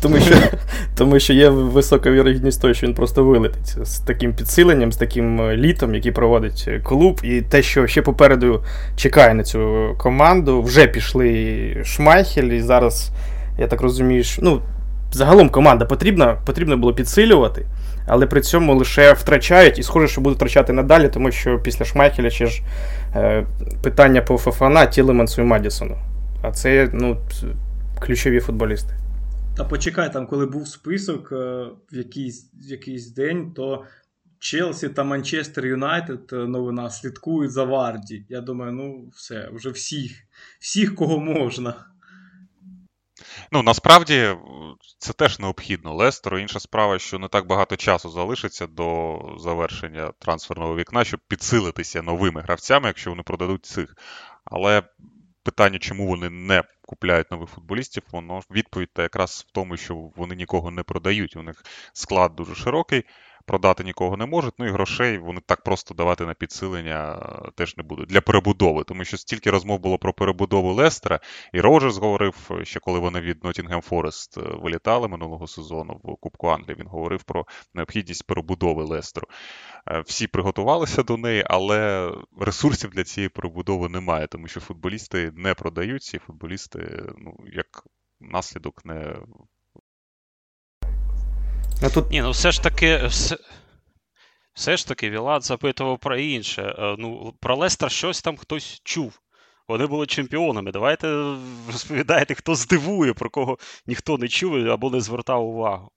Тому що тому що є висока вірогідність того, що він просто вилетить з таким підсиленням, з таким е, літом, який проводить е, клуб. І те, що ще попереду чекає на цю команду, вже пішли Шмайхель, і зараз, я так розумію, що, ну, загалом команда потрібна, потрібно було підсилювати, але при цьому лише втрачають, і схоже, що будуть втрачати надалі, тому що після Шмайхеля ще ж е, питання по Фафана, Тілемансу і Мадісону. А це ну, ключові футболісти. Та почекай, там, коли був список е, в якийсь в якийсь день, то Челсі та Манчестер Юнайтед е, новина слідкують за Варді. Я думаю, ну все, вже всіх, всіх, кого можна. Ну, насправді це теж необхідно Лестеру. Інша справа, що не так багато часу залишиться до завершення трансферного вікна, щоб підсилитися новими гравцями, якщо вони продадуть цих. Але питання, чому вони не купляють нових футболістів, воно відповідь та якраз в тому, що вони нікого не продають. У них склад дуже широкий продати нікого не можуть. Ну і грошей вони так просто давати на підсилення е, теж не будуть для перебудови, тому що стільки розмов було про перебудову Лестера, і Роджерс говорив, е, ще коли вони від Ноттінгем Форест е, вилітали минулого сезону в Кубку Англії. Він говорив про необхідність перебудови Лестеру. Всі приготувалися до неї, але ресурсів для цієї перебудови немає, тому що футболісти не продаються, і футболісти, ну як наслідок, не Ну, тут... Ні, ну все ж таки. Все... Все ж таки, Вілла́т запитував про інше. Е, ну, Про Лестер щось там хтось чув. Вони були чемпіонами. Давайте розповідайте, хто здивує, про кого ніхто не чув або не звертав увагу.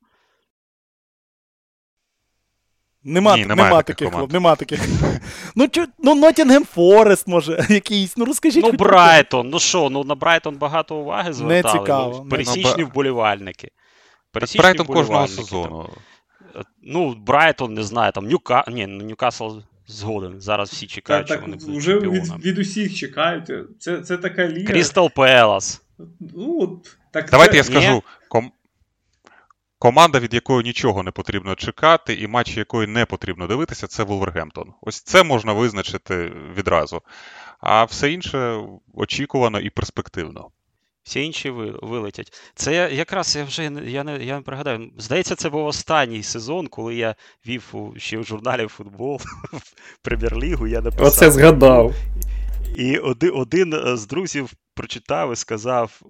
Нема, Ні, нема таких хлоп, нема таких. Ну, чу, ну Ноттінгем Форест, може, якийсь. Ну розкажіть. Ну, Брайтон, ну що, ну на Брайтон багато уваги звертали. Не цікаво. Ну, пересічні не... вболівальники. Пересічні Брайтон кожного сезону. Там. Ну, Брайтон, не знаю, там Ньюка... Ні, ну, Ньюкасл згоден. Зараз всі чекають, так, що вони будуть Вже від, від усіх чекають. Це це така ліга. Крістал Пелас. Ну, так Давайте це... я скажу. Ком... Команда, від якої нічого не потрібно чекати, і матчі якої не потрібно дивитися, це Вулвергемптон. Ось це можна визначити відразу. А все інше очікувано і перспективно. Всі інші вилетять. Це я, якраз я вже я не я не пригадаю. Здається, це був останній сезон, коли я вів у, ще в журналі футбол в прем'єр-лігу. Я написав. Оце згадав. І один, один е, з друзів прочитав і сказав: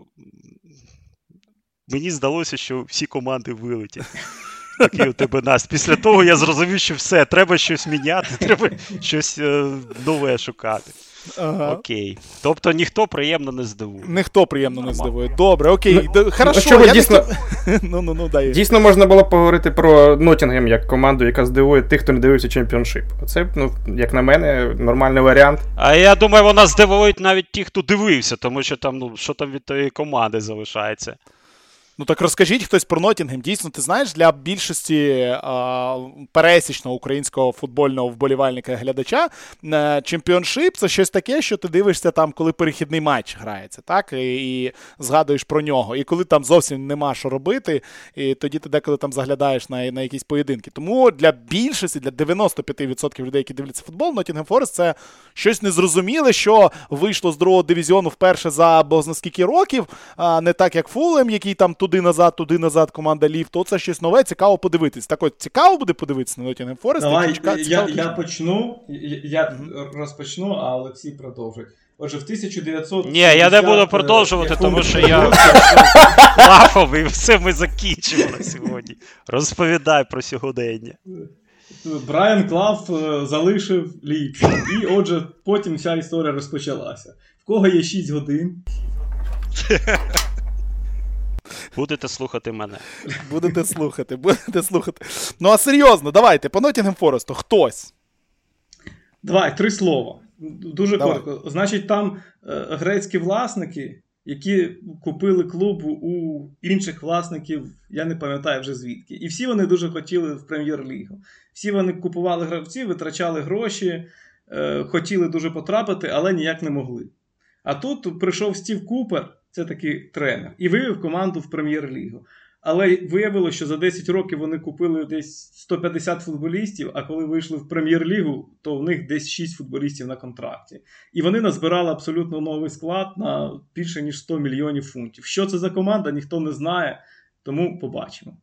мені здалося, що всі команди вилетять. Такий у тебе нас. Після того я зрозумів, що все, треба щось міняти, треба щось е, нове шукати. Ага. Окей. Тобто ніхто приємно не здивує. Ніхто приємно не здивує. Добре, окей. Ну, Хорошо, а я дійсно- Ну, ну, ну, дай. Дійсно можна було поговорити про Ноттінгем як команду, яка здивує тих, хто не дивився чемпіоншип. Оце, ну, як на мене, нормальний варіант. А я думаю, вона здивують навіть ті, хто дивився, тому що там, ну, що там від тої команди залишається. Ну так розкажіть хтось про Нотінгем. Дійсно, ти знаєш, для більшості а, пересічного українського футбольного вболівальника глядача е, чемпіоншип це щось таке, що ти дивишся там, коли перехідний матч грається, так? І, і згадуєш про нього. І коли там зовсім нема що робити, і тоді ти деколи там заглядаєш на, на якісь поєдинки. Тому для більшості, для 95% людей, які дивляться футбол, Нотінгем Форест це щось незрозуміле, що вийшло з другого дивізіону вперше за бозна скільки років, а не так як Фулем, який там туди-назад, туди-назад команда Лідс, то це щось нове, цікаво подивитись. Так от цікаво буде подивитися на Nottingham Forest. Давай, я, цікаво я дуже. почну. Я, я розпочну, а Олексій продовжить. Отже, в 1900... Ні, я не буду продовжувати, тому що я лафав і все ми закінчимо на сьогодні. Розповідай про сьогодення. Брайан Клав е, залишив Лідс. І отже, потім вся історія розпочалася. В кого є 6 годин? Будете слухати мене. Будете слухати, будете слухати. Ну а серйозно, давайте, по Nottingham Forest, хтось. Давай, три слова. Дуже Давай. коротко. Значить, там е, грецькі власники, які купили клуб у інших власників, я не пам'ятаю вже звідки. І всі вони дуже хотіли в прем'єр-лігу. Всі вони купували гравців, витрачали гроші, е, хотіли дуже потрапити, але ніяк не могли. А тут прийшов Стів Купер, це такий тренер, і вивів команду в прем'єр-лігу. Але виявилося, що за 10 років вони купили десь 150 футболістів, а коли вийшли в прем'єр-лігу, то в них десь 6 футболістів на контракті. І вони назбирали абсолютно новий склад на більше ніж 100 мільйонів фунтів. Що це за команда, ніхто не знає, тому побачимо.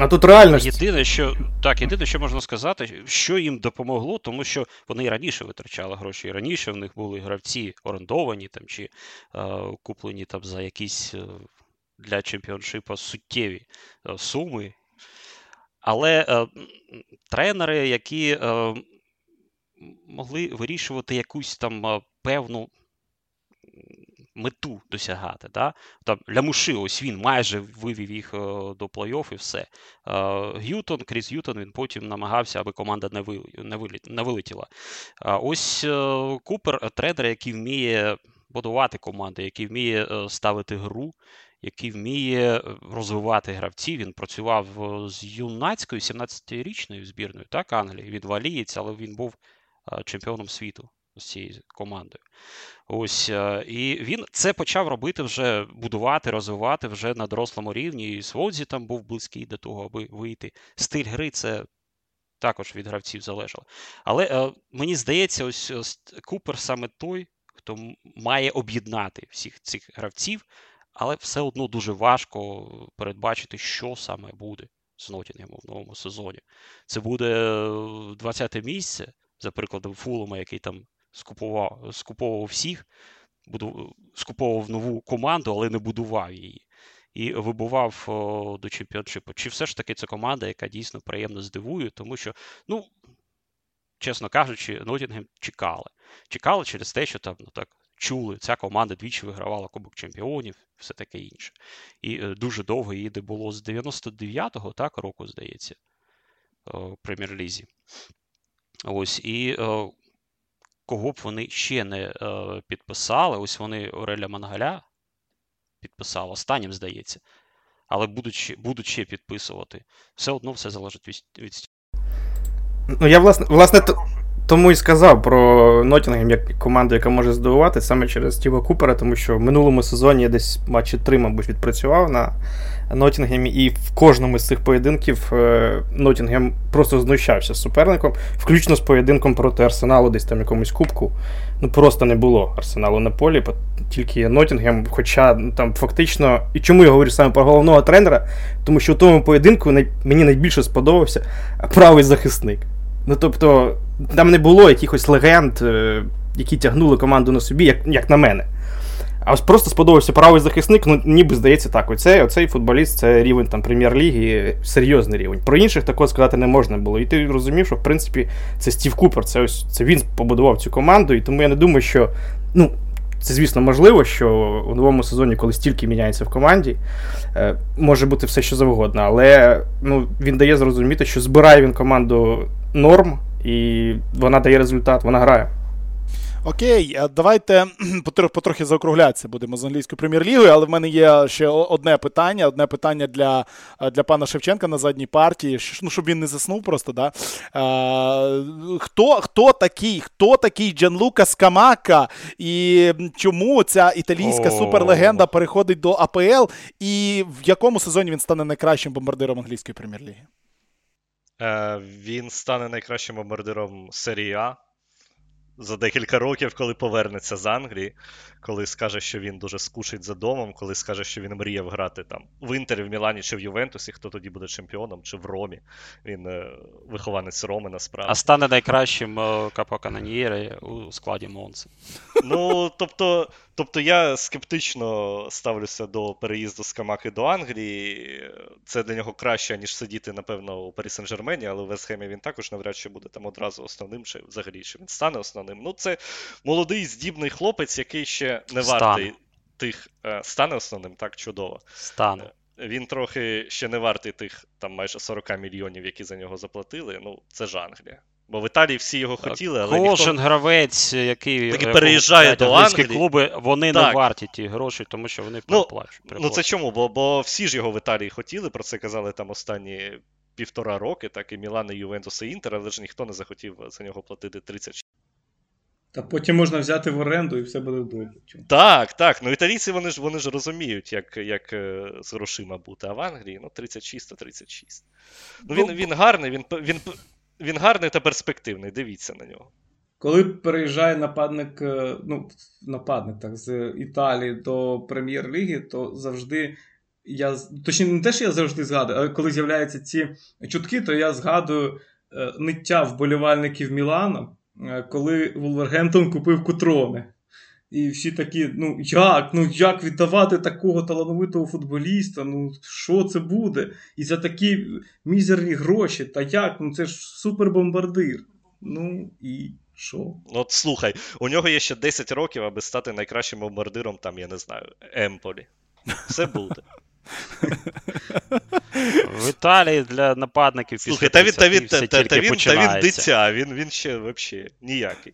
А тут реальність. Єдине, що так, єдине, що можна сказати, що їм допомогло, тому що вони і раніше витрачали гроші, і раніше в них були гравці орендовані там чи е, куплені там за якісь е, для чемпіоншипа суттєві е, суми. Але е, тренери, які е, могли вирішувати якусь там е, певну мету досягати. Да? Там Лямуши, ось він майже вивів їх е, до плей-офф і все. Е, Г'ютон, Кріс Г'ютон, він потім намагався, аби команда не, не, вилетіла. Ось е, Купер, е, тренер, який вміє будувати команди, який вміє ставити гру, який вміє розвивати гравців. Він працював з юнацькою 17-річною збірною, так, Англії. Він валієць, але він був чемпіоном світу цією командою. Ось е, і він це почав робити вже будувати, розвивати вже на дорослому рівні. І Сводзі там був близький до того, аби вийти. Стиль гри це також від гравців залежало. Але е, мені здається, ось, ось Купер саме той, хто має об'єднати всіх цих гравців, але все одно дуже важко передбачити, що саме буде з Нотінгемом в новому сезоні. Це буде 20-те місце, за прикладом Фулема, який там скупував, скуповував всіх, буду, скуповував нову команду, але не будував її. І вибував о, до чемпіоншипу. Чи все ж таки це команда, яка дійсно приємно здивує, тому що, ну, чесно кажучи, Нотінгем чекали. Чекали через те, що там ну, так чули, ця команда двічі вигравала Кубок Чемпіонів, все таке інше. І е, дуже довго її де було з 99-го так, року, здається, в прем'єр-лізі. Ось, і кого б вони ще не е, підписали, ось вони Ореля Мангаля підписали, останнім, здається. Але будуть будуть ще підписувати. Все одно все залежить від, від Ну, я власне, власне тому і сказав про Ноттінгем як команду, яка може здивувати саме через Стіва Купера, тому що в минулому сезоні я десь матчі три, мабуть, відпрацював на Ноттінгемі, і в кожному з цих поєдинків е, Ноттінгем просто знущався з суперником, включно з поєдинком проти Арсеналу, десь там якомусь кубку. Ну просто не було Арсеналу на полі, тільки Ноттінгем, хоча ну, там фактично. І чому я говорю саме про головного тренера? Тому що в тому поєдинку мені найбільше сподобався правий захисник. Ну тобто, там не було якихось легенд, е, які тягнули команду на собі, як, як на мене. А ось просто сподобався правий захисник, ну ніби здається так. Оцей, оцей футболіст це рівень там прем'єр-ліги, серйозний рівень. Про інших такого сказати не можна було. І ти розумів, що в принципі це Стів Купер, це ось це він побудував цю команду, і тому я не думаю, що. ну, це, звісно, можливо, що у новому сезоні, коли стільки міняється в команді, е, може бути все що завгодно. Але ну, він дає зрозуміти, що збирає він команду норм, і вона дає результат, вона грає. Окей, е, давайте потрохи заокруглятися будемо з англійською прем'єр-лігою, але в мене є ще одне питання. Одне питання для е, для пана Шевченка на задній партії, ну, щоб він не заснув просто. да? А, е, Хто хто такий хто такий Джанлука Скамака і чому ця італійська суперлегенда переходить до АПЛ, і в якому сезоні він стане найкращим бомбардиром англійської прем'єр-ліги? Він стане найкращим бомбардиром серії А за декілька років, коли повернеться з Англії, коли скаже, що він дуже скучить за домом, коли скаже, що він мріяв грати там в Інтері, в Мілані чи в Ювентусі, хто тоді буде чемпіоном, чи в Ромі. Він е, вихованець Роми насправді. А стане найкращим е, капоканоньєри у складі Монси. Ну, тобто, тобто я скептично ставлюся до переїзду з Камаки до Англії. Це для нього краще, ніж сидіти, напевно, у Парі Сен-Жермені, але у Вестхемі він також навряд чи буде там одразу основним, чи взагалі що він стане основним. Ну, це молодий здібний хлопець, який ще не вартий тих. Е, стане основним, так чудово. Стане. Е, він трохи ще не вартий тих там майже 40 мільйонів, які за нього заплатили. Ну, це ж Англія. Бо в Італії всі його хотіли, але кожен ніхто... гравець, який, який переїжджає до Англії, клуби, вони так. не варті ті гроші, тому що вони ну, переплачують. Ну це чому? Бо бо всі ж його в Італії хотіли, про це казали там останні півтора роки, так і Мілан, і Ювентус, і Інтер, але ж ніхто не захотів за нього платити 36 та потім можна взяти в оренду і все буде добре. Так, так. Ну італійці вони ж вони ж розуміють, як як е, з грошима бути. А в Англії ну 36 то 36. Ну він він гарний, він, він, він гарний та перспективний. Дивіться на нього. Коли переїжджає нападник, е, ну, нападник так, з Італії до прем'єр-ліги, то завжди я точніше, не те, що я завжди згадую, але коли з'являються ці чутки, то я згадую е, ниття вболівальників Мілана. Е, коли Вулвергемптон купив Кутрони. І всі такі, ну як Ну як віддавати такого талановитого футболіста? Ну що це буде? І за такі мізерні гроші, та як? Ну це ж супербомбардир. Ну і що? От слухай, у нього є ще 10 років, аби стати найкращим бомбардиром, там, я не знаю, Емполі. Все буде. В Італії для нападників Слухай, та він, та він, та, та, та, він, та він дитя, він, він ще взагалі ніякий.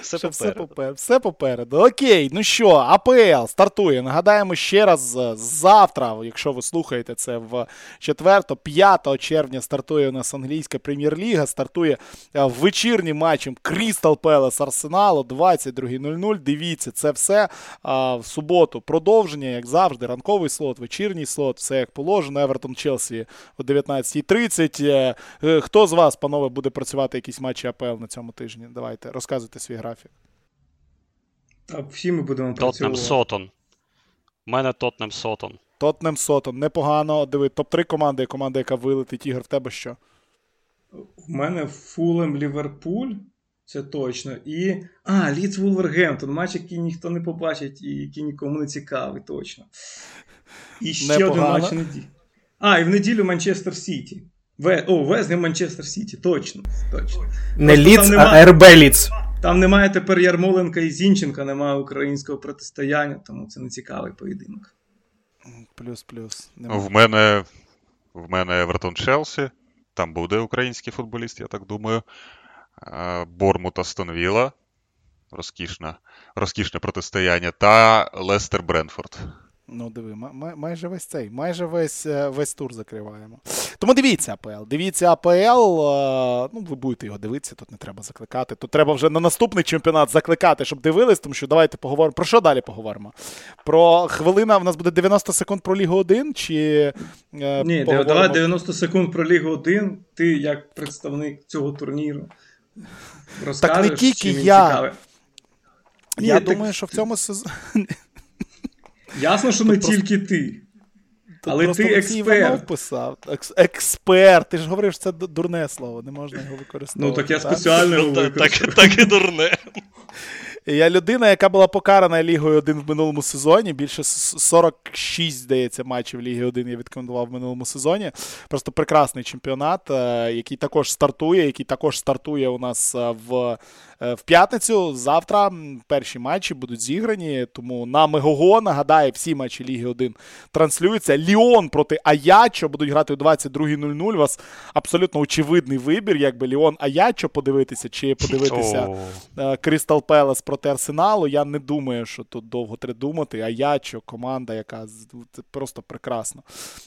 Все попереду. Все, попер... все попереду. Окей, ну що, АПЛ стартує. Нагадаємо ще раз завтра, якщо ви слухаєте це в 4-5 червня, стартує у нас англійська прем'єр-ліга. Стартує вечірнім матчем Крістал Пелес Арсеналу 22.00. Дивіться, це все в суботу. Продовження, як завжди, ранковий слот, вечірній слот, все як положено. Евертон Челсі о 19.30. Е, е, хто з вас, панове, буде працювати якісь матчі АПЛ на цьому тижні? Давайте розказуйте свій графік. А всі ми будемо працювати. Тотнем Сотон. У мене Тотнем Сотон. Тотнем Сотон. Непогано. Диви, топ-3 команди, команда, яка вилетить ігор, в тебе що? У мене Фулем Ліверпуль. Це точно. І. А, Ліц Вулвергемптон. Матч, який ніхто не побачить і який нікому не цікавий, точно. І ще Непогано. один матч неділі. А, і в неділю Манчестер Сіті. Ве... О, Вест Гем Манчестер Сіті, точно. точно. Не Лідс, а РБ Лідс. Там немає тепер Ярмоленка і Зінченка, немає українського протистояння, тому це не цікавий поєдинок. Плюс-плюс. В мене в мене Евертон Челсі. Там буде український футболіст, я так думаю. Борнмут Астон Вілла. Розкішне, розкішне протистояння. Та Лестер Брентфорд. Ну, диви, май, майже весь цей, майже весь е, весь тур закриваємо. Тому дивіться АПЛ. Дивіться АПЛ. Е, ну, ви будете його дивитися, тут не треба закликати. Тут треба вже на наступний чемпіонат закликати, щоб дивились, тому що давайте поговоримо. Про що далі поговоримо? Про хвилина в нас буде 90 секунд про Лігу 1 чи. Е, Ні, поговоримо... давай 90 секунд про Лігу 1. Ти як представник цього турніру. Розкажеш, так не тільки я. Я Ні, думаю, так... що в цьому сезоні. Ясно, що не просто... тільки ти. Тут Але ти експерт. писав. Експерт. Ти ж говориш, що це дурне слово, не можна його використовувати. Ну, так я спеціально його використовую. Так, так і дурне. Я людина, яка була покарана Лігою 1 в минулому сезоні. Більше 46, здається, матчів Ліги 1 я відкомендував в минулому сезоні. Просто прекрасний чемпіонат, е, який також стартує, який також стартує у нас е, в в п'ятницю. Завтра перші матчі будуть зіграні. Тому на Мегого, нагадаю, всі матчі Ліги 1 транслюються. Ліон проти Аячо будуть грати о 22.00. У вас абсолютно очевидний вибір, якби Ліон Аячо подивитися, чи подивитися Крістал Пелес проти Арсеналу. Я не думаю, що тут довго треба думати. Аячо, команда, яка це просто прекрасно.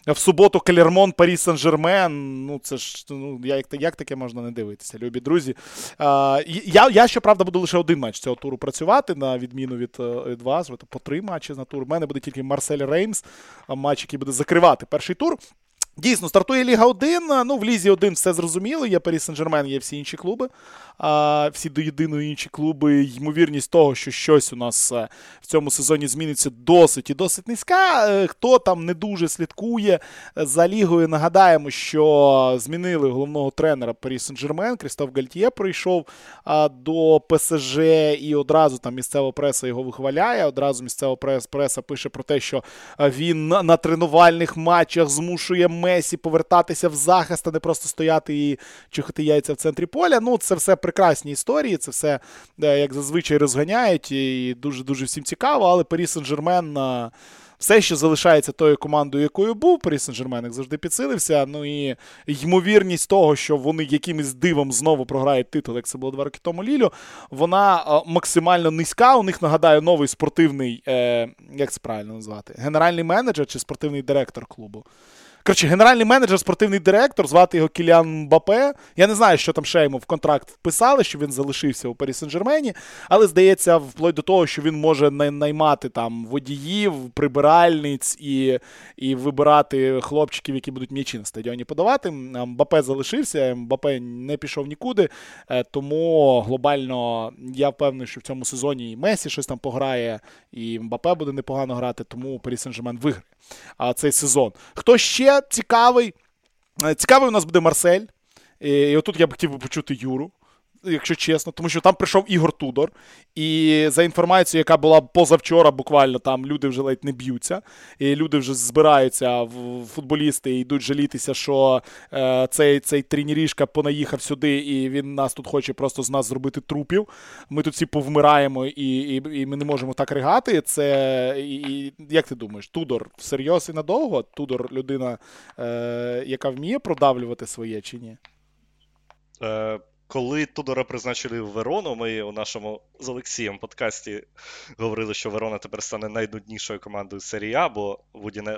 В суботу Клермон, Парі Сен-Жермен. Ну, це ж ну, як як таке можна не дивитися, любі друзі. Я, я я, щоправда, буду лише один матч цього туру працювати, на відміну від е, від вас. По три матчі на тур. У мене буде тільки Марсель Реймс, матч, який буде закривати перший тур. Дійсно, стартує Ліга 1. Ну, в Лізі 1 все зрозуміло. Є Парі Сен-Жермен, є всі інші клуби. А всі до єдиної інші клуби. Ймовірність того, що щось у нас е, в цьому сезоні зміниться досить і досить низька. Е, хто там не дуже слідкує за лігою, нагадаємо, що змінили головного тренера Парі Сен-Жермен. Крістоф Гальтіє прийшов до ПСЖ і одразу там місцева преса його вихваляє. Одразу місцева преса пише про те, що він на тренувальних матчах змушує. Месі повертатися в захист, а не просто стояти і чихати яйця в центрі поля. Ну, це все прекрасні історії, це все, е, як зазвичай, розганяють, і дуже-дуже всім цікаво, але Парі Сен-Жермен все ще залишається тою командою, якою був. Парі Сен-Жермен, як завжди підсилився. Ну і ймовірність того, що вони якимось дивом знову програють титул, як це було два роки тому Лілю, вона максимально низька. У них нагадаю новий спортивний, е, як це правильно назвати, генеральний менеджер чи спортивний директор клубу. Коротше, генеральний менеджер, спортивний директор, звати його Кіліан Бапе. Я не знаю, що там ще йому в контракт вписали, що він залишився у Парі Сен-Жермені, але здається, вплоть до того, що він може наймати там водіїв, прибиральниць і і вибирати хлопчиків, які будуть м'ячі на стадіоні подавати. Мбапе залишився, Мбапе не пішов нікуди. Е, тому глобально я впевнений, що в цьому сезоні і Месі щось там пограє, і Мбапе буде непогано грати, тому Парі Сен-Жермен виграє цей сезон. Хто ще цікавий? Е, цікавий у нас буде Марсель. І отут я б хотів би почути Юру якщо чесно, тому що там прийшов Ігор Тудор, і за інформацією, яка була позавчора, буквально там люди вже ледь не б'ються, і люди вже збираються, футболісти і йдуть жалітися, що е, цей цей тренерішка понаїхав сюди, і він нас тут хоче просто з нас зробити трупів. Ми тут всі повмираємо, і і, і ми не можемо так ригати. Це і, і як ти думаєш, Тудор всерйоз і надовго? Тудор людина, е, яка вміє продавлювати своє чи ні? Е, коли Тудора призначили в Верону, ми у нашому з Олексієм подкасті говорили, що Верона тепер стане найнуднішою командою серії А, бо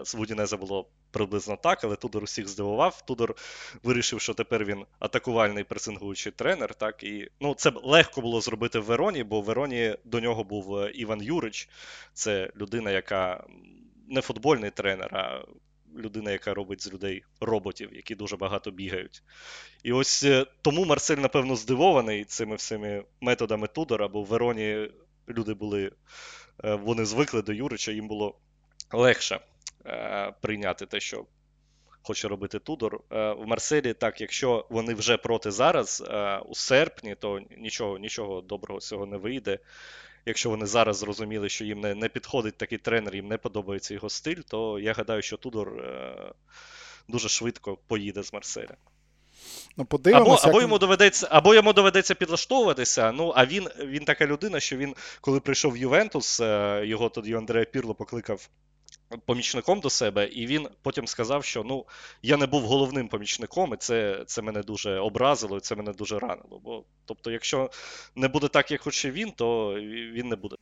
з Вудінеза було приблизно так, але Тудор усіх здивував. Тудор вирішив, що тепер він атакувальний пресингуючий тренер. Так, і ну, Це легко було зробити в Вероні, бо в Вероні до нього був е, Іван Юрич. Це людина, яка не футбольний тренер, а людина, яка робить з людей роботів, які дуже багато бігають. І ось е, тому Марсель, напевно, здивований цими всіми методами Тудора, бо в Вероні люди були, е, вони звикли до Юрича, їм було легше е, прийняти те, що хоче робити Тудор. В Марселі, так, якщо вони вже проти зараз, у серпні, то нічого нічого доброго з цього не вийде якщо вони зараз зрозуміли, що їм не не підходить такий тренер, їм не подобається його стиль, то я гадаю, що Тудор е, дуже швидко поїде з Марселя. Ну, Або як... або, йому доведеться або йому доведеться підлаштовуватися. Ну, а він він така людина, що він, коли прийшов в Ювентус, е, його тоді Андреа Пірло покликав помічником до себе, і він потім сказав, що ну, я не був головним помічником, і це це мене дуже образило, і це мене дуже ранило. Бо, Тобто, якщо не буде так, як хоче він, то він не буде.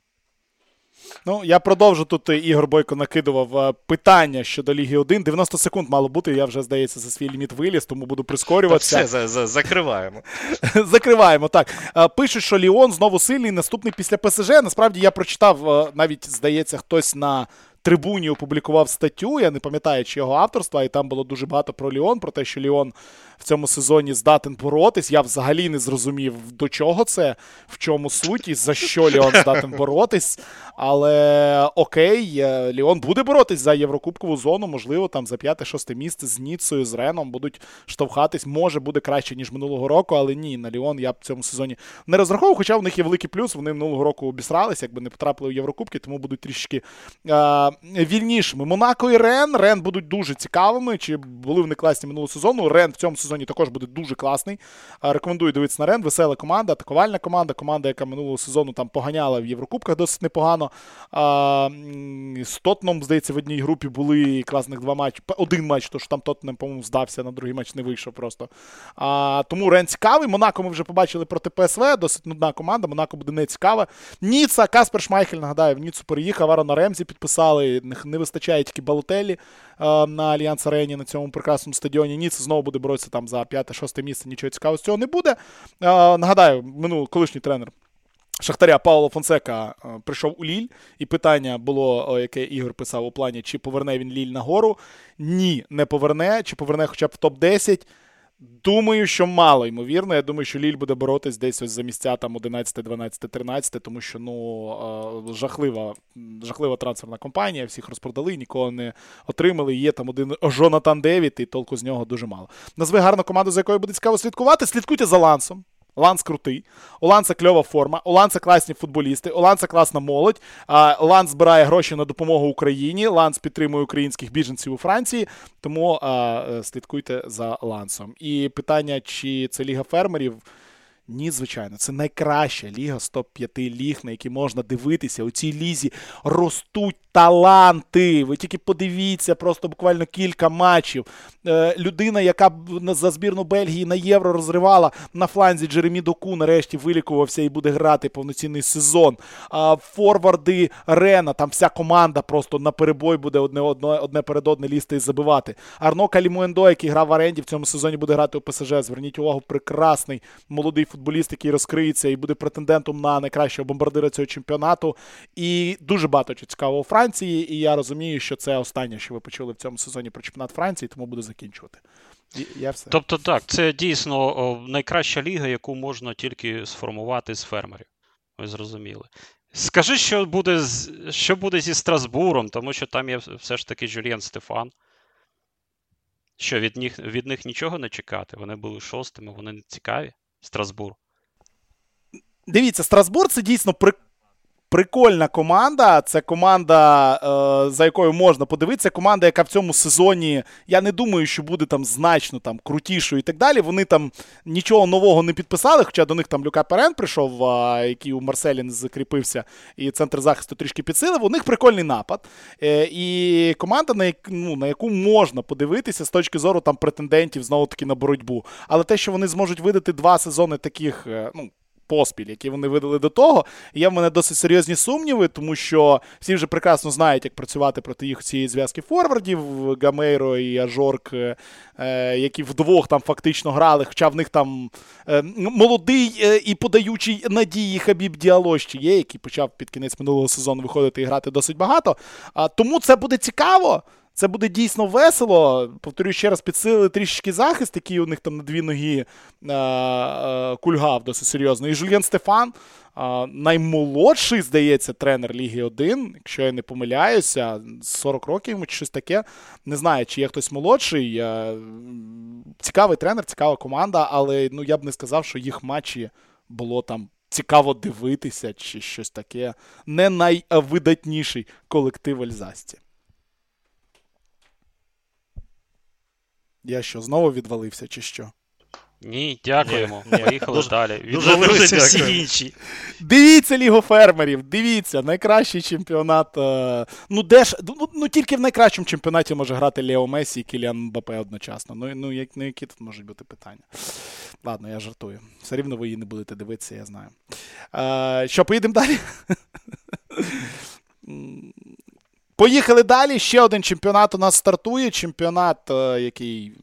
Ну, я продовжу тут. Е, Ігор Бойко накидував е, питання щодо Ліги 1. 90 секунд мало бути. Я вже, здається, за свій ліміт виліз, тому буду прискорюватися. Та все, за, закриваємо. Закриваємо, так. Е, пишуть, що Ліон знову сильний, наступний після ПСЖ. Насправді я прочитав, навіть, здається, хтось на трибуні опублікував статтю. Я не пам'ятаю, чи його авторства, і там було дуже багато про Ліон, про те, що Ліон в цьому сезоні здатен боротись. Я взагалі не зрозумів, до чого це, в чому суть і за що Ліон здатен боротись. Але окей, е, Ліон буде боротись за Єврокубкову зону, можливо, там за п'яте-шосте місце з Ніцею, з Реном будуть штовхатись. Може, буде краще, ніж минулого року, але ні, на Ліон я б в цьому сезоні не розраховував, хоча в них є великий плюс. Вони минулого року обісрались, якби не потрапили в Єврокубки, тому будуть трішки а, вільнішими. Монако і Рен. Рен будуть дуже цікавими. Чи були вони класні минулого сезону? Рен в цьому сезоні також буде дуже класний. Рекомендую дивитися на Рен. Весела команда, атакувальна команда, команда, яка минулого сезону там поганяла в Єврокубках досить непогано. З Тотном, здається, в одній групі були класних два матчі. Один матч, то що там Тотнем, по-моєму, здався, на другий матч не вийшов просто. Тому Рен цікавий. Монако ми вже побачили проти ПСВ, досить нудна команда. Монако буде не цікава. Ніца, Каспер Шмайхель, нагадаю, в Ніцу переїхав, Арона Ремзі підписали. Не вистачає тільки Балотелі на Альянс Арені на цьому прекрасному стадіоні. Ніц знову буде боротися там за 5-6 місце. Нічого цікавого з цього не буде. Нагадаю, минулий колишній тренер. Шахтаря Пауло Фонсека прийшов у Ліль, і питання було, яке Ігор писав у плані, чи поверне він Ліль нагору. Ні, не поверне, чи поверне хоча б в топ-10. Думаю, що мало ймовірно. Я думаю, що Ліль буде боротись десь ось за місця там 11, 12, 13, тому що ну жахлива жахлива трансферна кампанія, всіх розпродали, нікого не отримали. Є там один Жонатан Девід, і толку з нього дуже мало. Назви гарну команду, за якою буде цікаво слідкувати. Слідкуйте за Лансом. Ланс крутий, у Ланса кльова форма, у Ланса класні футболісти, у Ланса класна молодь. Ланс збирає гроші на допомогу Україні. Ланс підтримує українських біженців у Франції. Тому а, слідкуйте за Лансом. І питання, чи це ліга фермерів. Ні, звичайно, це найкраща ліга з топ-5 ліг, на які можна дивитися. У цій лізі ростуть таланти. Ви тільки подивіться, просто буквально кілька матчів. Е, людина, яка за збірну Бельгії на євро розривала на фланзі Джеремі Доку, нарешті вилікувався і буде грати повноцінний сезон. А форварди Рена, там вся команда просто на перебой буде одне одне, одне перед одне лізти і забивати. Арно Калімуендо, який грав в оренді, в цьому сезоні буде грати у ПСЖ. Зверніть увагу, прекрасний молодий футболіст, який розкриється і буде претендентом на найкращого бомбардира цього чемпіонату. І дуже багато цікавого у Франції. І я розумію, що це останнє, що ви почули в цьому сезоні про чемпіонат Франції, тому буду закінчувати. Я все. Тобто, так, це дійсно найкраща ліга, яку можна тільки сформувати з фермерів. Ви зрозуміли. Скажи, що буде що буде зі Страсбуром, тому що там є все ж таки Жюльєн Стефан. Що від них від них нічого не чекати? Вони були шостими, вони не цікаві. Страсбур. Дивіться, Страсбур це дійсно при... прикольна команда. Це команда, е, за якою можна подивитися. Команда, яка в цьому сезоні, я не думаю, що буде там значно там крутішою і так далі. Вони там нічого нового не підписали, хоча до них там Люка Перен прийшов, який у Марселі не закріпився, і центр захисту трішки підсилив. У них прикольний напад. Е, і команда, на, як, ну, на яку можна подивитися з точки зору там претендентів знову таки на боротьбу. Але те, що вони зможуть видати два сезони таких, е, ну поспіль, які вони видали до того. Є в мене досить серйозні сумніви, тому що всі вже прекрасно знають, як працювати проти їх цієї зв'язки форвардів Гамейро і Ажорк, е, які вдвох там фактично грали, хоча в них там е, молодий е, і подаючий надії Хабіб Діалощі є, який почав під кінець минулого сезону виходити і грати досить багато. Тому це буде цікаво. Це буде дійсно весело. Повторюю ще раз, підсилили трішечки захист, який у них там на дві ноги а, а, кульгав досить серйозно. І Жульєн Стефан, а, наймолодший, здається, тренер Ліги 1, якщо я не помиляюся, 40 років йому чи щось таке. Не знаю, чи є хтось молодший. Цікавий тренер, цікава команда, але ну, я б не сказав, що їх матчі було там. Цікаво дивитися, чи щось таке. Не найвидатніший колектив Альзасті. Я що, знову відвалився, чи що? Ні, дякуємо. Ні, Поїхали дуже, далі. Відвалилися всі дякую. інші. Дивіться Лігу фермерів, дивіться, найкращий чемпіонат. Е... Ну, де ж, ну, ну тільки в найкращому чемпіонаті може грати Лео Месі і Кіліан Мбапе одночасно. Ну, ну, як, ну які тут можуть бути питання? Ладно, я жартую. Все рівно ви її не будете дивитися, я знаю. Е... Що, поїдемо далі? Поїхали далі. Ще один чемпіонат у нас стартує. Чемпіонат, е, який,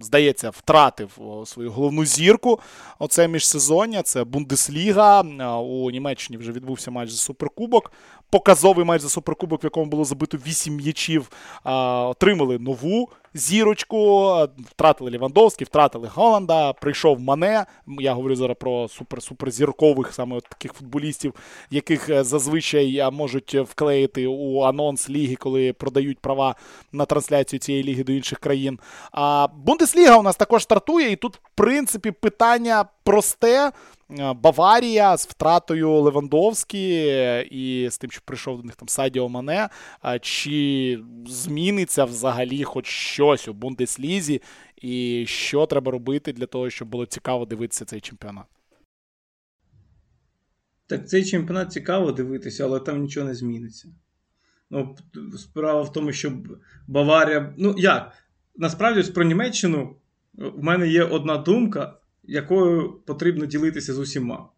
здається, втратив свою головну зірку. Оце міжсезоння. Це Бундесліга. У Німеччині вже відбувся матч за Суперкубок. Показовий матч за суперкубок, в якому було забито 8 м'ячів, отримали нову зірочку, втратили Лівандовський, втратили Голланда, прийшов Мане. Я говорю зараз про супер-суперзіркових саме от таких футболістів, яких е, зазвичай можуть вклеїти у анонс ліги, коли продають права на трансляцію цієї ліги до інших країн. А Бундесліга у нас також стартує, і тут, в принципі, питання просте. Е, Баварія з втратою Левандовські і з тим, що прийшов до них там Садіо Мане. Чи зміниться взагалі хоч щось у Бундеслізі, і що треба робити для того, щоб було цікаво дивитися цей чемпіонат? Так цей чемпіонат цікаво дивитися, але там нічого не зміниться. Ну, Справа в тому, що Баварія. Ну як? Насправді, про Німеччину в мене є одна думка якою потрібно ділитися з усіма.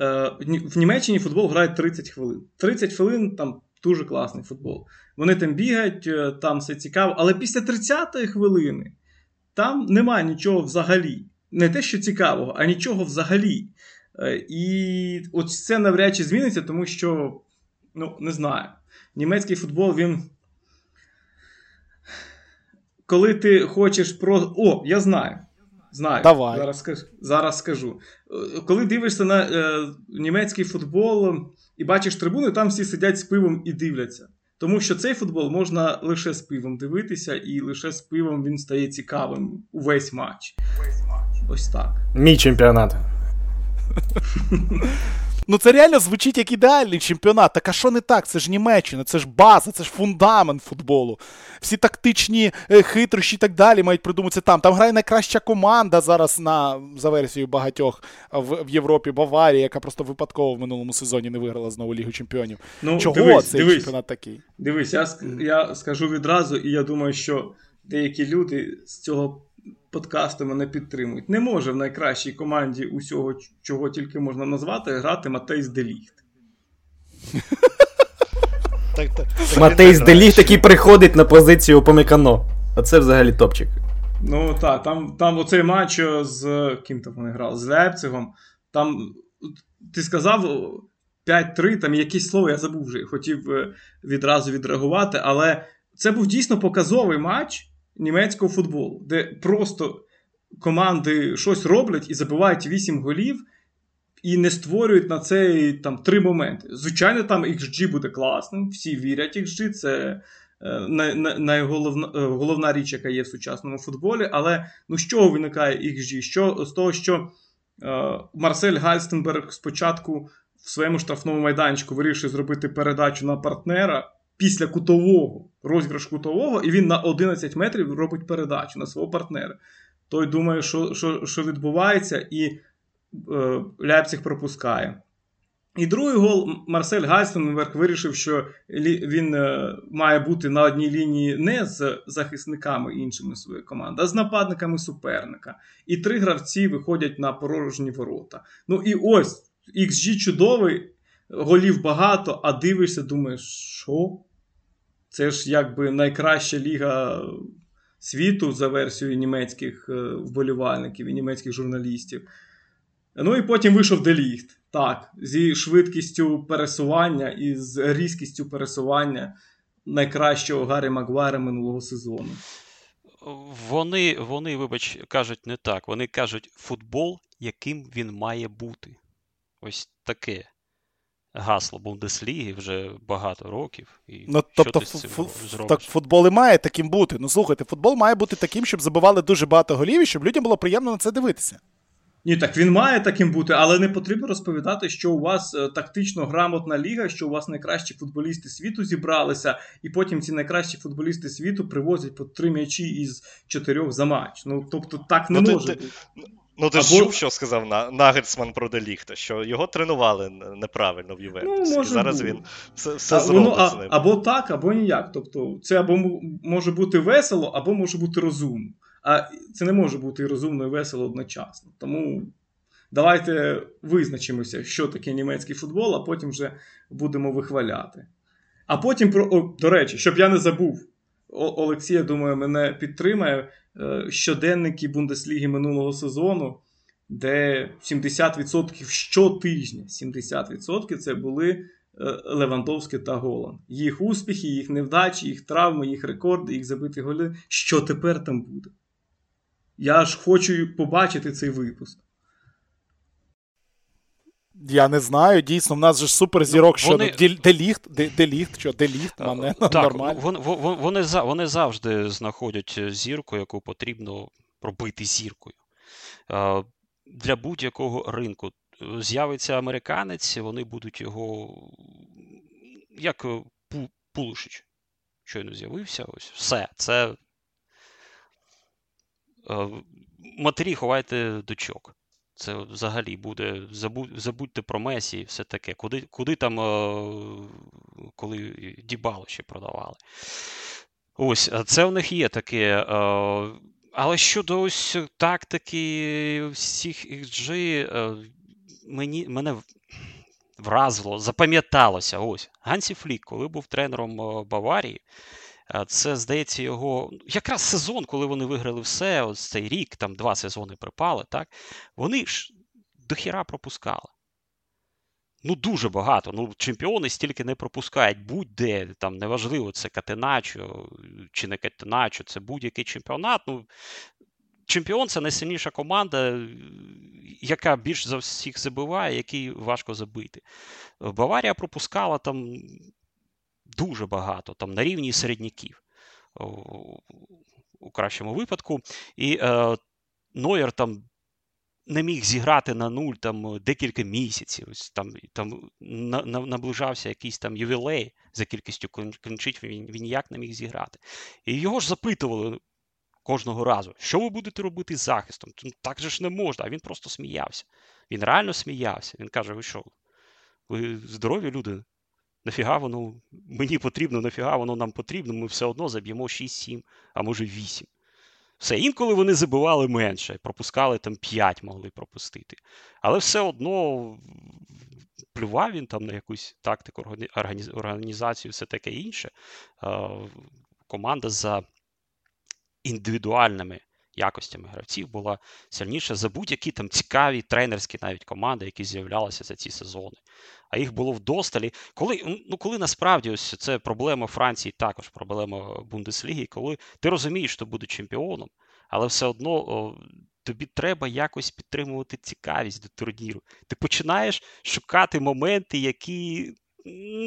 Е, в Німеччині футбол грає 30 хвилин. 30 хвилин там дуже класний футбол. Вони там бігають, е, там все цікаво, але після 30-ї хвилини там немає нічого взагалі. Не те, що цікавого, а нічого взагалі. Е, і ось це навряд чи зміниться, тому що, ну, не знаю, німецький футбол він. Коли ти хочеш про. О, я знаю. Знаю. Давай. Зараз скажу. Зараз скажу. Е, коли дивишся на е, німецький футбол і бачиш трибуни, там всі сидять з пивом і дивляться. Тому що цей футбол можна лише з пивом дивитися, і лише з пивом він стає цікавим увесь матч. Ось так. Мій чемпіонат. Ну це реально звучить як ідеальний чемпіонат. Так а що не так? Це ж Німеччина, це ж база, це ж фундамент футболу. Всі тактичні е, хитрощі і так далі мають придуматися там. Там грає найкраща команда зараз на за версією багатьох в, в Європі Баварія, яка просто випадково в минулому сезоні не виграла знову Лігу Чемпіонів. Ну, Чого дивись, цей дивись, чемпіонат такий? Дивись, я, я скажу відразу, і я думаю, що деякі люди з цього подкасти мене підтримують. Не може в найкращій команді усього, чого тільки можна назвати, грати Матейс Деліхт. Матейс Деліхт, який приходить на позицію Помікано. А це взагалі топчик. Ну так, там там оцей матч з ким там вони грали? З Лепцигом. Там ти сказав 5-3, там якесь слово, я забув вже, хотів е, відразу відреагувати, але це був дійсно показовий матч німецького футболу, де просто команди щось роблять і забивають 8 голів, і не створюють на це там три моменти. Звичайно, там XG буде класним, всі вірять XG, це найголовна е, головна річ, яка є в сучасному футболі. Але ну, з чого виникає XG? Що, З того, що е, Марсель Гальстенберг спочатку в своєму штрафному майданчику вирішив зробити передачу на партнера після кутового, розіграш кутового, і він на 11 метрів робить передачу на свого партнера. Той думає, що що, що відбувається, і е, Ляпциг пропускає. І другий гол Марсель Гайстенберг вирішив, що він е, має бути на одній лінії не з захисниками іншими своєї команди, а з нападниками суперника. І три гравці виходять на порожні ворота. Ну і ось XG чудовий, голів багато, а дивишся, думаєш, що? Це ж якби найкраща ліга світу за версією німецьких е, вболівальників і німецьких журналістів. Ну і потім вийшов Деліхт. Так, зі швидкістю пересування і з різкістю пересування найкращого Гаррі Магуайра минулого сезону. Вони, вони, вибач, кажуть не так. Вони кажуть футбол, яким він має бути. Ось таке гасло Бундесліги вже багато років. І ну, що тобто, ти з цим ф- так футбол і має таким бути. Ну слухайте, футбол має бути таким, щоб забивали дуже багато голів і щоб людям було приємно на це дивитися. Ні, так він має таким бути, але не потрібно розповідати, що у вас е, тактично грамотна ліга, що у вас найкращі футболісти світу зібралися, і потім ці найкращі футболісти світу привозять по три м'ячі із чотирьох за матч. Ну тобто так не ну, може ти, бути. Ну, ти ж чув, що сказав Нагельсман про Деліхта, що його тренували неправильно в Ювентусі. Ну, і зараз бути. він все все а, зробить ну, а, з ним. Або так, або ніяк. Тобто, це або може бути весело, або може бути розумно. А це не може бути і розумно, і весело одночасно. Тому давайте визначимося, що таке німецький футбол, а потім вже будемо вихваляти. А потім, про, о, до речі, щоб я не забув, Олексій, я думаю, мене підтримає. Е, щоденники Бундесліги минулого сезону, де 70% щотижня 70% це були Левандовський та Голан. Їх успіхи, їх невдачі, їх травми, їх рекорди, їх забиті голи. Що тепер там буде? Я ж хочу побачити цей випуск. Я не знаю, дійсно, в нас же суперзірок, що вони... ну, деліхт, деліхт, що деліхт, так, нормально. Вони, вони, вони завжди знаходять зірку, яку потрібно пробити зіркою. Для будь-якого ринку з'явиться американець, вони будуть його як Пулушич. Щойно з'явився. Ось все. Це матері ховайте дочок. Це взагалі буде. Забудьте про Месі і все таке. Куди куди там, коли Дібало ще продавали. Ось, це у них є таке. Але щодо ось тактики всіх XG, мені, мене вразило, запам'яталося. ось. Гансі Флік, коли був тренером Баварії, це, здається, його якраз сезон, коли вони виграли все, ось цей рік, там два сезони припали, так? Вони ж дохіра пропускали. Ну, дуже багато. Ну, Чемпіони стільки не пропускають будь-де. Там неважливо, це Катеначо чи не Катеначо, це будь-який чемпіонат. Ну, Чемпіон це найсильніша команда, яка більш за всіх забиває, який важко забити. Баварія пропускала там дуже багато, там на рівні середняків у кращому випадку. І е, Нойер там не міг зіграти на нуль там декілька місяців. Ось Там там на, на, наближався якийсь там ювілей за кількістю клінчить, він, він ніяк не міг зіграти. І його ж запитували. Кожного разу, що ви будете робити з захистом? Ну, так же ж не можна. А він просто сміявся. Він реально сміявся. Він каже: Ви що? Ви здорові люди? Нафіга воно мені потрібно, нафіга воно нам потрібно, ми все одно заб'ємо 6-7, а може 8. Все, інколи вони забивали менше, пропускали там 5 могли пропустити. Але все одно плював він там на якусь тактику, організацію, все таке інше. Команда за індивідуальними якостями гравців була сильніша за будь-які там цікаві тренерські навіть команди, які з'являлися за ці сезони. А їх було вдосталі. Коли ну, коли насправді ось це проблема Франції, також проблема Бундесліги, коли ти розумієш, що буде чемпіоном, але все одно о, тобі треба якось підтримувати цікавість до турніру. Ти починаєш шукати моменти, які.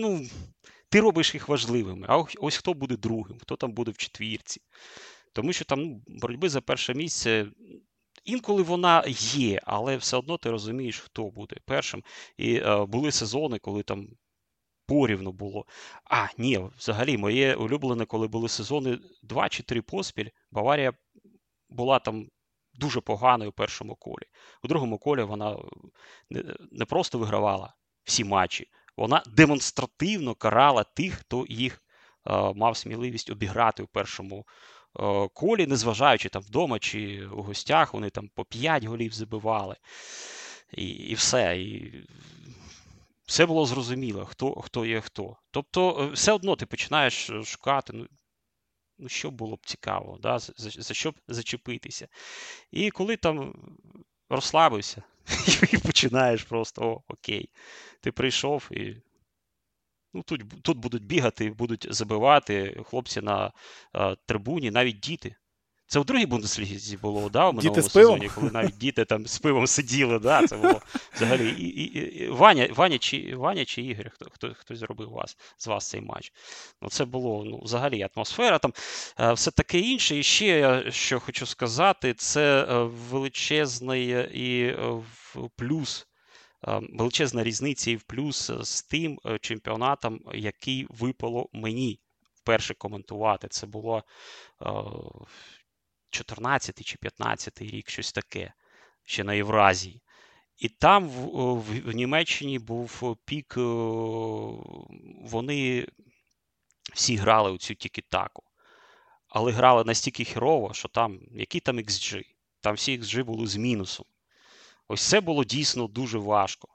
ну, Ти робиш їх важливими. А ось хто буде другим, хто там буде в четвірці. Тому що там ну, боротьби за перше місце. Інколи вона є, але все одно ти розумієш, хто буде першим. І е, були сезони, коли там порівну було. А, ні, взагалі, моє улюблене, коли були сезони 2 чи 3 поспіль, Баварія була там дуже поганою у першому колі. У другому колі вона не, не просто вигравала всі матчі, вона демонстративно карала тих, хто їх е, мав сміливість обіграти у першому Е, колі, незважаючи там вдома чи у гостях, вони там по 5 голів забивали. І і все. І Все було зрозуміло, хто хто є хто. Тобто, е, все одно ти починаєш шукати, ну, ну що було б цікаво, да, за, за що б зачепитися. І коли там розслабився, і починаєш просто о, окей, ти прийшов і Ну, Тут тут будуть бігати, будуть забивати хлопці на а, трибуні, навіть діти. Це в другій Бундеслізі було, да, у минулому сезоні, коли навіть діти там з пивом сиділи. да, Це було взагалі. І, і, і, Ваня Ваня, чи Ваня чи Ігор, хто хто, хто зробив вас, з вас цей матч. Ну, Це було ну, взагалі атмосфера, там все таке інше. І ще я що хочу сказати, це е, величезний і е, плюс величезна різниця і в плюс з тим е, чемпіонатом, який випало мені вперше коментувати. Це було 14 чи 15 рік, щось таке, ще на Євразії. І там в, в, в Німеччині був пік, е, вони всі грали у цю тікі-таку. Але грали настільки херово, що там, який там XG? Там всі XG були з мінусом. Ось це було дійсно дуже важко.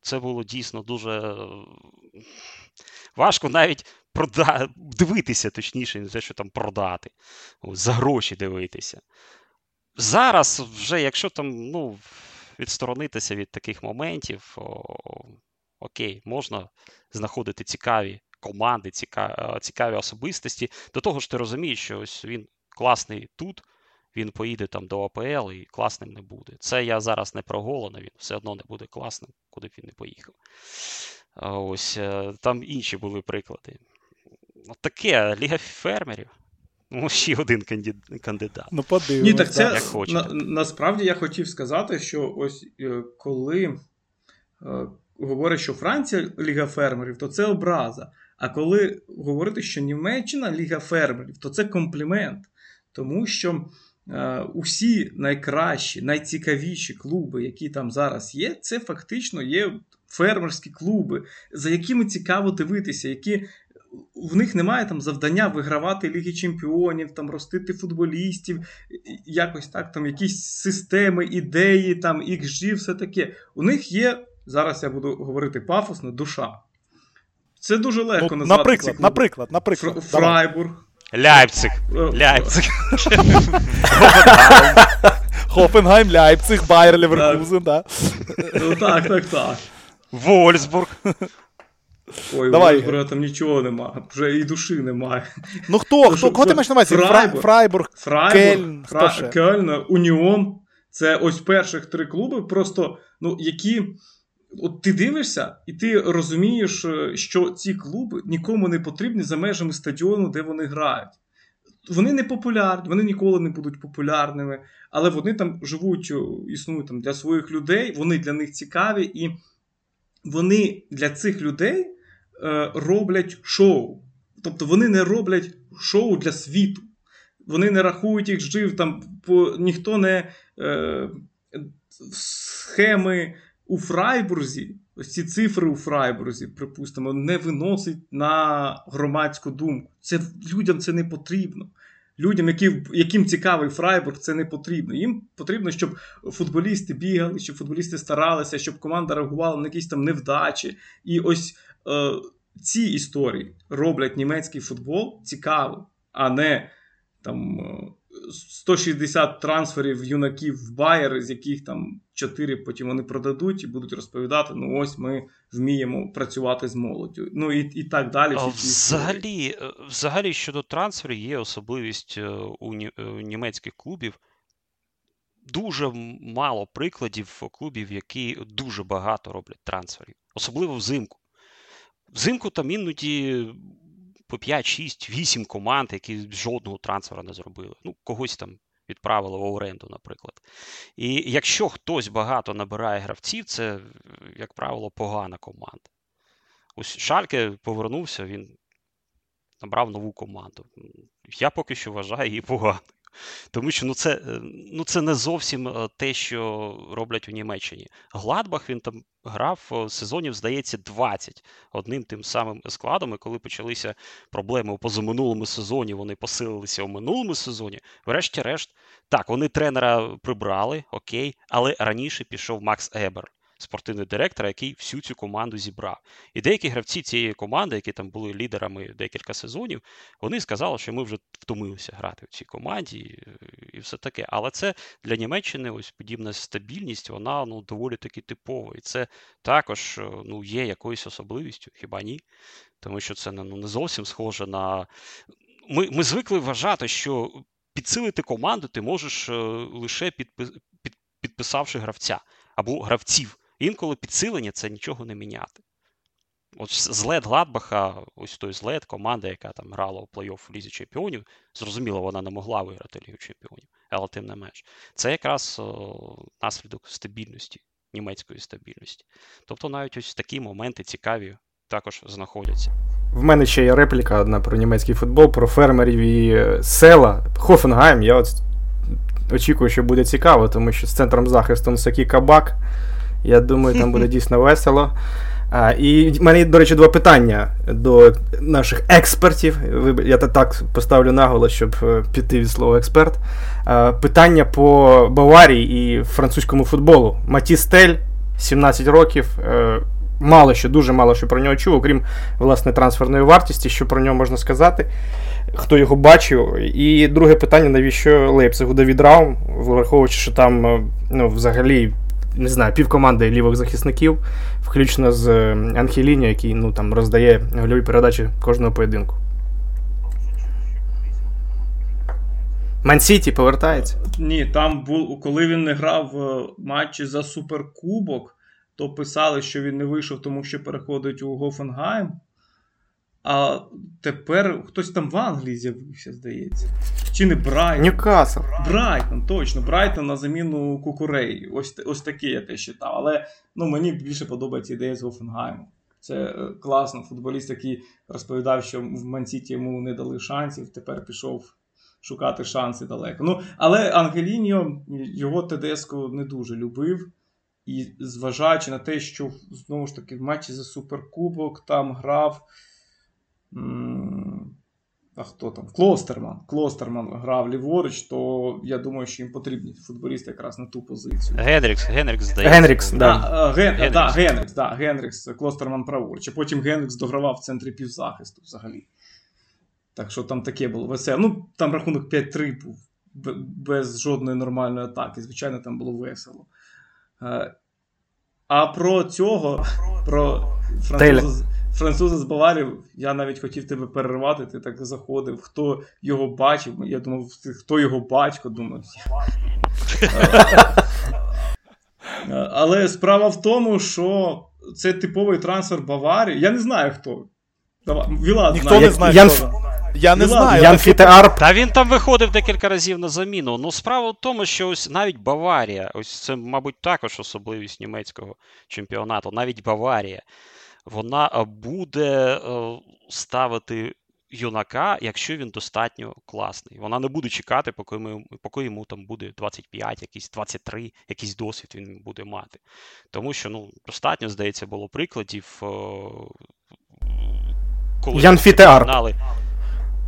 Це було дійсно дуже важко навіть прода... дивитися, точніше, не те, що там продати, за гроші дивитися. Зараз, вже, якщо там ну, відсторонитися від таких моментів, о, Окей, можна знаходити цікаві команди, цікаві, цікаві особистості. До того ж, ти розумієш, що ось він класний тут, він поїде там до АПЛ і класним не буде. Це я зараз не про Голона, він все одно не буде класним, куди б він не поїхав. Ось е, там інші були приклади. Таке Ліга фермерів. Ну, ще один кандидат. Ну, подивимось. Ні, так це як на, насправді я хотів сказати, що ось е, коли е, говорять, що Франція Ліга фермерів, то це образа. А коли говорити, що Німеччина Ліга фермерів, то це комплімент. Тому що усі найкращі, найцікавіші клуби, які там зараз є, це фактично є фермерські клуби, за якими цікаво дивитися, які. В них немає там завдання вигравати Ліги Чемпіонів, там ростити футболістів, якось так, там якісь системи, ідеї, там XG, все таке. У них є, зараз я буду говорити пафосно, душа. Це дуже легко ну, назвати. Наприклад, наприклад, наприклад. Фр- Фрайбург. Ляйпциг. Е, Ляйпциг. Хофенгайм, Ляйпциг, Байер, Леверкузен, да. Ну так, так, так. Вольсбург. Ой, Давай. Вольсбурга там нічого немає, вже і душі немає. Ну хто? Хто? що, Кого ти маєш на увазі? Фрайбург. Фрайбург. Фрайбург, Кельн, Фра... Кельн, Уніон. Це ось перших три клуби, просто ну, які. От ти дивишся, і ти розумієш, е, що ці клуби нікому не потрібні за межами стадіону, де вони грають. Вони не популярні, вони ніколи не будуть популярними, але вони там живуть, існують там для своїх людей, вони для них цікаві, і вони для цих людей е, роблять шоу. Тобто вони не роблять шоу для світу. Вони не рахують їх жив, там по, ніхто не е, схеми у Фрайбурзі, ось ці цифри у Фрайбурзі, припустимо, не виносить на громадську думку. Це людям це не потрібно. Людям, які, яким цікавий Фрайбург, це не потрібно. Їм потрібно, щоб футболісти бігали, щоб футболісти старалися, щоб команда реагувала на якісь там невдачі. І ось е, ці історії роблять німецький футбол цікавим, а не там е, 160 трансферів юнаків в Байер, з яких там 4 потім вони продадуть і будуть розповідати: ну ось ми вміємо працювати з молоддю. Ну і, і так далі. А. Взагалі, е, взагалі, щодо трансферів, є особливість е, е, у німецьких клубів. Дуже мало прикладів клубів, які дуже багато роблять трансферів, особливо взимку. Взимку там іноді по 5, 6, 8 команд, які жодного трансфера не зробили. Ну, когось там відправили в оренду, наприклад. І якщо хтось багато набирає гравців, це, як правило, погана команда. Ось Шальке повернувся, він набрав нову команду. Я поки що вважаю її поганою. Тому що ну це, е, ну це не зовсім е, те, що роблять у Німеччині. Гладбах він там грав е, сезонів, здається, 20 одним тим самим складом. І коли почалися проблеми у позаминулому сезоні, вони посилилися у минулому сезоні. Врешті-решт, так, вони тренера прибрали, окей, але раніше пішов Макс Ебер, спортивний директор, який всю цю команду зібрав. І деякі гравці цієї команди, які там були лідерами декілька сезонів, вони сказали, що ми вже втомилися грати в цій команді і, все таке. Але це для Німеччини ось подібна стабільність, вона ну доволі таки типова. І це також е, ну, є якоюсь особливістю, хіба ні? Тому що це ну, не зовсім схоже на. Ми, ми звикли вважати, що підсилити команду ти можеш е, лише підпи... підписавши гравця або гравців. Інколи підсилення це нічого не міняти. От злет Гладбаха, ось той злет, команда, яка там грала у плей-офф в Лізі Чемпіонів, зрозуміло, вона не могла виграти Лігу Чемпіонів, але тим не менш. Це якраз о, наслідок стабільності, німецької стабільності. Тобто навіть ось такі моменти цікаві також знаходяться. В мене ще є репліка одна про німецький футбол, про фермерів і е, села. Хофенгайм, я от очікую, що буде цікаво, тому що з центром захисту Носакі Кабак. Я думаю, там буде дійсно весело. А, І в мене, до речі, два питання до наших експертів. Я так поставлю наголос, щоб е, піти від слова експерт. А, Питання по Баварії і французькому футболу. Маті Стель, 17 років. е, Мало що, дуже мало що про нього чув, окрім власне трансферної вартості, що про нього можна сказати, хто його бачив. І друге питання: навіщо Лейпцигу Давід Раум, враховуючи, що там е, ну, взагалі не знаю, півкоманди лівих захисників, включно з е, Анхеліні, який ну, там, роздає гольові передачі кожного поєдинку. Мансіті повертається. Ні, там був, коли він не грав в матчі за суперкубок, то писали, що він не вийшов, тому що переходить у Гофенгайм. А тепер хтось там в Англії з'явився, здається. Чи не Брайтон? Ньюкасл. Брайтон, точно, Брайтон на заміну Кукурей. Ось ось таке я те читав. Але ну, мені більше подобається ідея з Гофенгайму. Це е, класно. Футболіст, який розповідав, що в Ман Сіті йому не дали шансів, тепер пішов шукати шанси далеко. Ну, Але Ангеліньо його ТДСку не дуже любив. І зважаючи на те, що знову ж таки в матчі за Суперкубок там грав. А хто там? Клостерман. Клостерман грав ліворуч, то я думаю, що їм потрібні футболісти якраз на ту позицію. Генрікс, Генрікс здається. Генрікс, да. А, ген, Генрікс. Да, Генрікс, да, Генрікс, Клостерман праворуч. А потім Генрікс догравав в центрі півзахисту взагалі. Так що там таке було весело. Ну, там рахунок 5-3 був без жодної нормальної атаки. Звичайно, там було весело. Е, а про цього, про француза, француза з Баварії, я навіть хотів тебе перервати, ти так заходив. Хто його бачив? Я думав, хто його батько, думав. Але справа в тому, що це типовий трансфер Баварії. Я не знаю хто. Вілад Ніхто не знає. Ян... хто. Я не знаю. Ян Фітеар. Та він там виходив декілька разів на заміну. Ну, справа в тому, що ось навіть Баварія, ось це, мабуть, також особливість німецького чемпіонату, навіть Баварія, вона буде ставити юнака, якщо він достатньо класний. Вона не буде чекати, поки ми, поки йому там буде 25, якісь 23, якийсь досвід він буде мати. Тому що ну, достатньо, здається, було прикладів. Коли Ян Починали,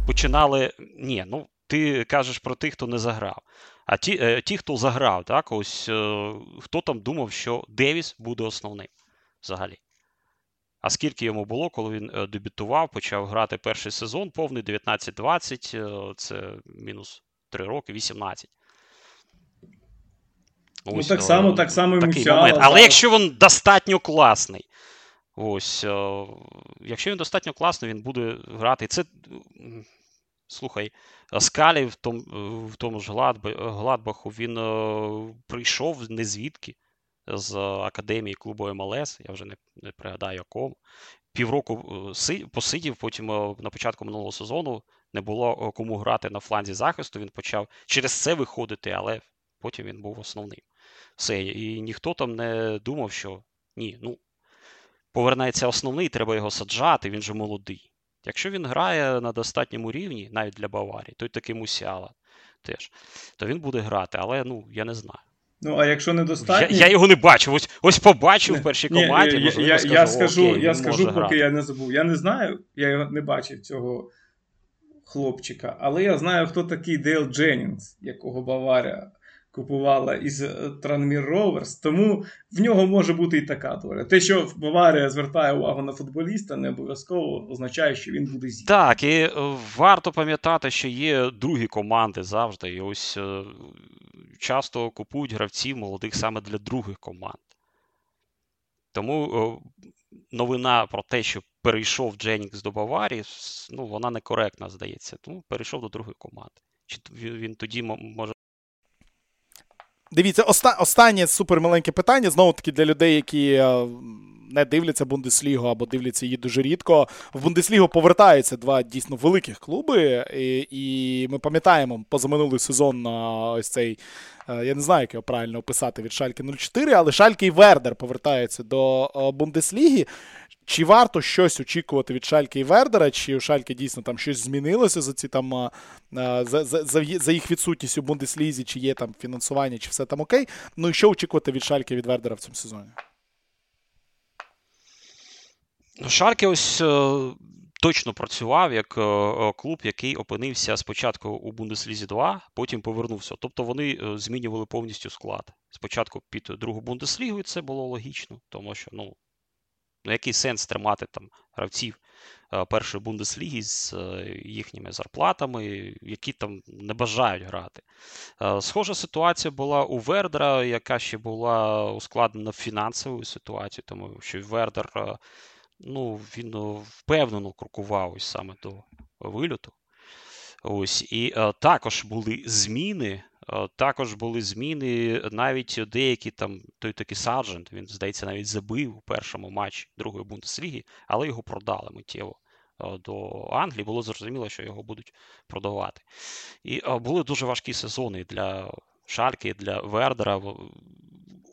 починали. Ні, ну ти кажеш про тих, хто не заграв. А ті, е, ті хто заграв, так, ось е, хто там думав, що Девіс буде основним взагалі. А скільки йому було, коли він е, дебютував, почав грати перший сезон, повний 19-20, це мінус 3 роки, 18. Ну, Ось, ну, так само, так само і Мусіала. Але якщо він достатньо класний, ось, якщо він достатньо класний, він буде грати. Це Слухай, Скалі в тому в тому ж Гладбаху він е, прийшов не звідки з академії клубу МЛС, я вже не не пригадаю якому. Півроку е, посидів, потім е, на початку минулого сезону не було кому грати на фланзі захисту. Він почав через це виходити, але потім він був основним. Все. І ніхто там не думав, що ні, ну повернеться основний, треба його саджати, він же молодий. Якщо він грає на достатньому рівні, навіть для Баварії, той такий Мусіала теж, то він буде грати, але ну, я не знаю. Ну, а якщо недостатньо... Я я його не бачив. Ось ось побачив в першій команді. Ні, я, я, я скажу, окей, я скажу поки грати. я не забув. Я не знаю, я його не бачив цього хлопчика, але я знаю, хто такий Дейл Дженнінгс, якого Баварія купувала із е, Tranmere Rovers, тому в нього може бути і така доля. Те, що Баварія звертає увагу на футболіста, не обов'язково означає, що він буде зі. Так, і е, варто пам'ятати, що є другі команди завжди. І ось е, часто купують гравців молодих саме для других команд. Тому новина про те, що перейшов Дженнінгс до Баварії, ну, вона некоректна, здається. Тому перейшов до другої команди. Чи він тоді може Дивіться, оста останнє супермаленьке питання. Знову таки для людей, які е, не дивляться Бундеслігу або дивляться її дуже рідко. В Бундеслігу повертаються два дійсно великих клуби. І і ми пам'ятаємо позаминулий сезон на ось цей. Е, я не знаю, як його правильно описати від Шальки 04, але Шальки і Вердер повертаються до е, Бундесліги. Чи варто щось очікувати від Шальки і Вердера, чи у Шальки дійсно там щось змінилося за ці там за, за, за їх відсутність у Бундеслізі, чи є там фінансування, чи все там окей. Ну і що очікувати від Шальки і від Вердера в цьому сезоні? Шальки ось е, точно працював як е, е, клуб, який опинився спочатку у Бундеслізі 2, потім повернувся. Тобто вони змінювали повністю склад. Спочатку під другу Бундеслігу, і це було логічно, тому що ну, Ну, який сенс тримати там гравців першої бундесліги з їхніми зарплатами, які там не бажають грати? Схожа ситуація була у Вердера, яка ще була ускладнена фінансовою ситуацією, тому що Вердер ну, він впевнено крокував ось саме до вильоту. Ось, І е, також були зміни. Е, також були зміни, навіть деякі там, той такий Сарджент, він, здається, навіть забив у першому матчі другої Бундесліги, але його продали миттєво е, до Англії. Було зрозуміло, що його будуть продавати. І е, були дуже важкі сезони для Шальки, для Вердера.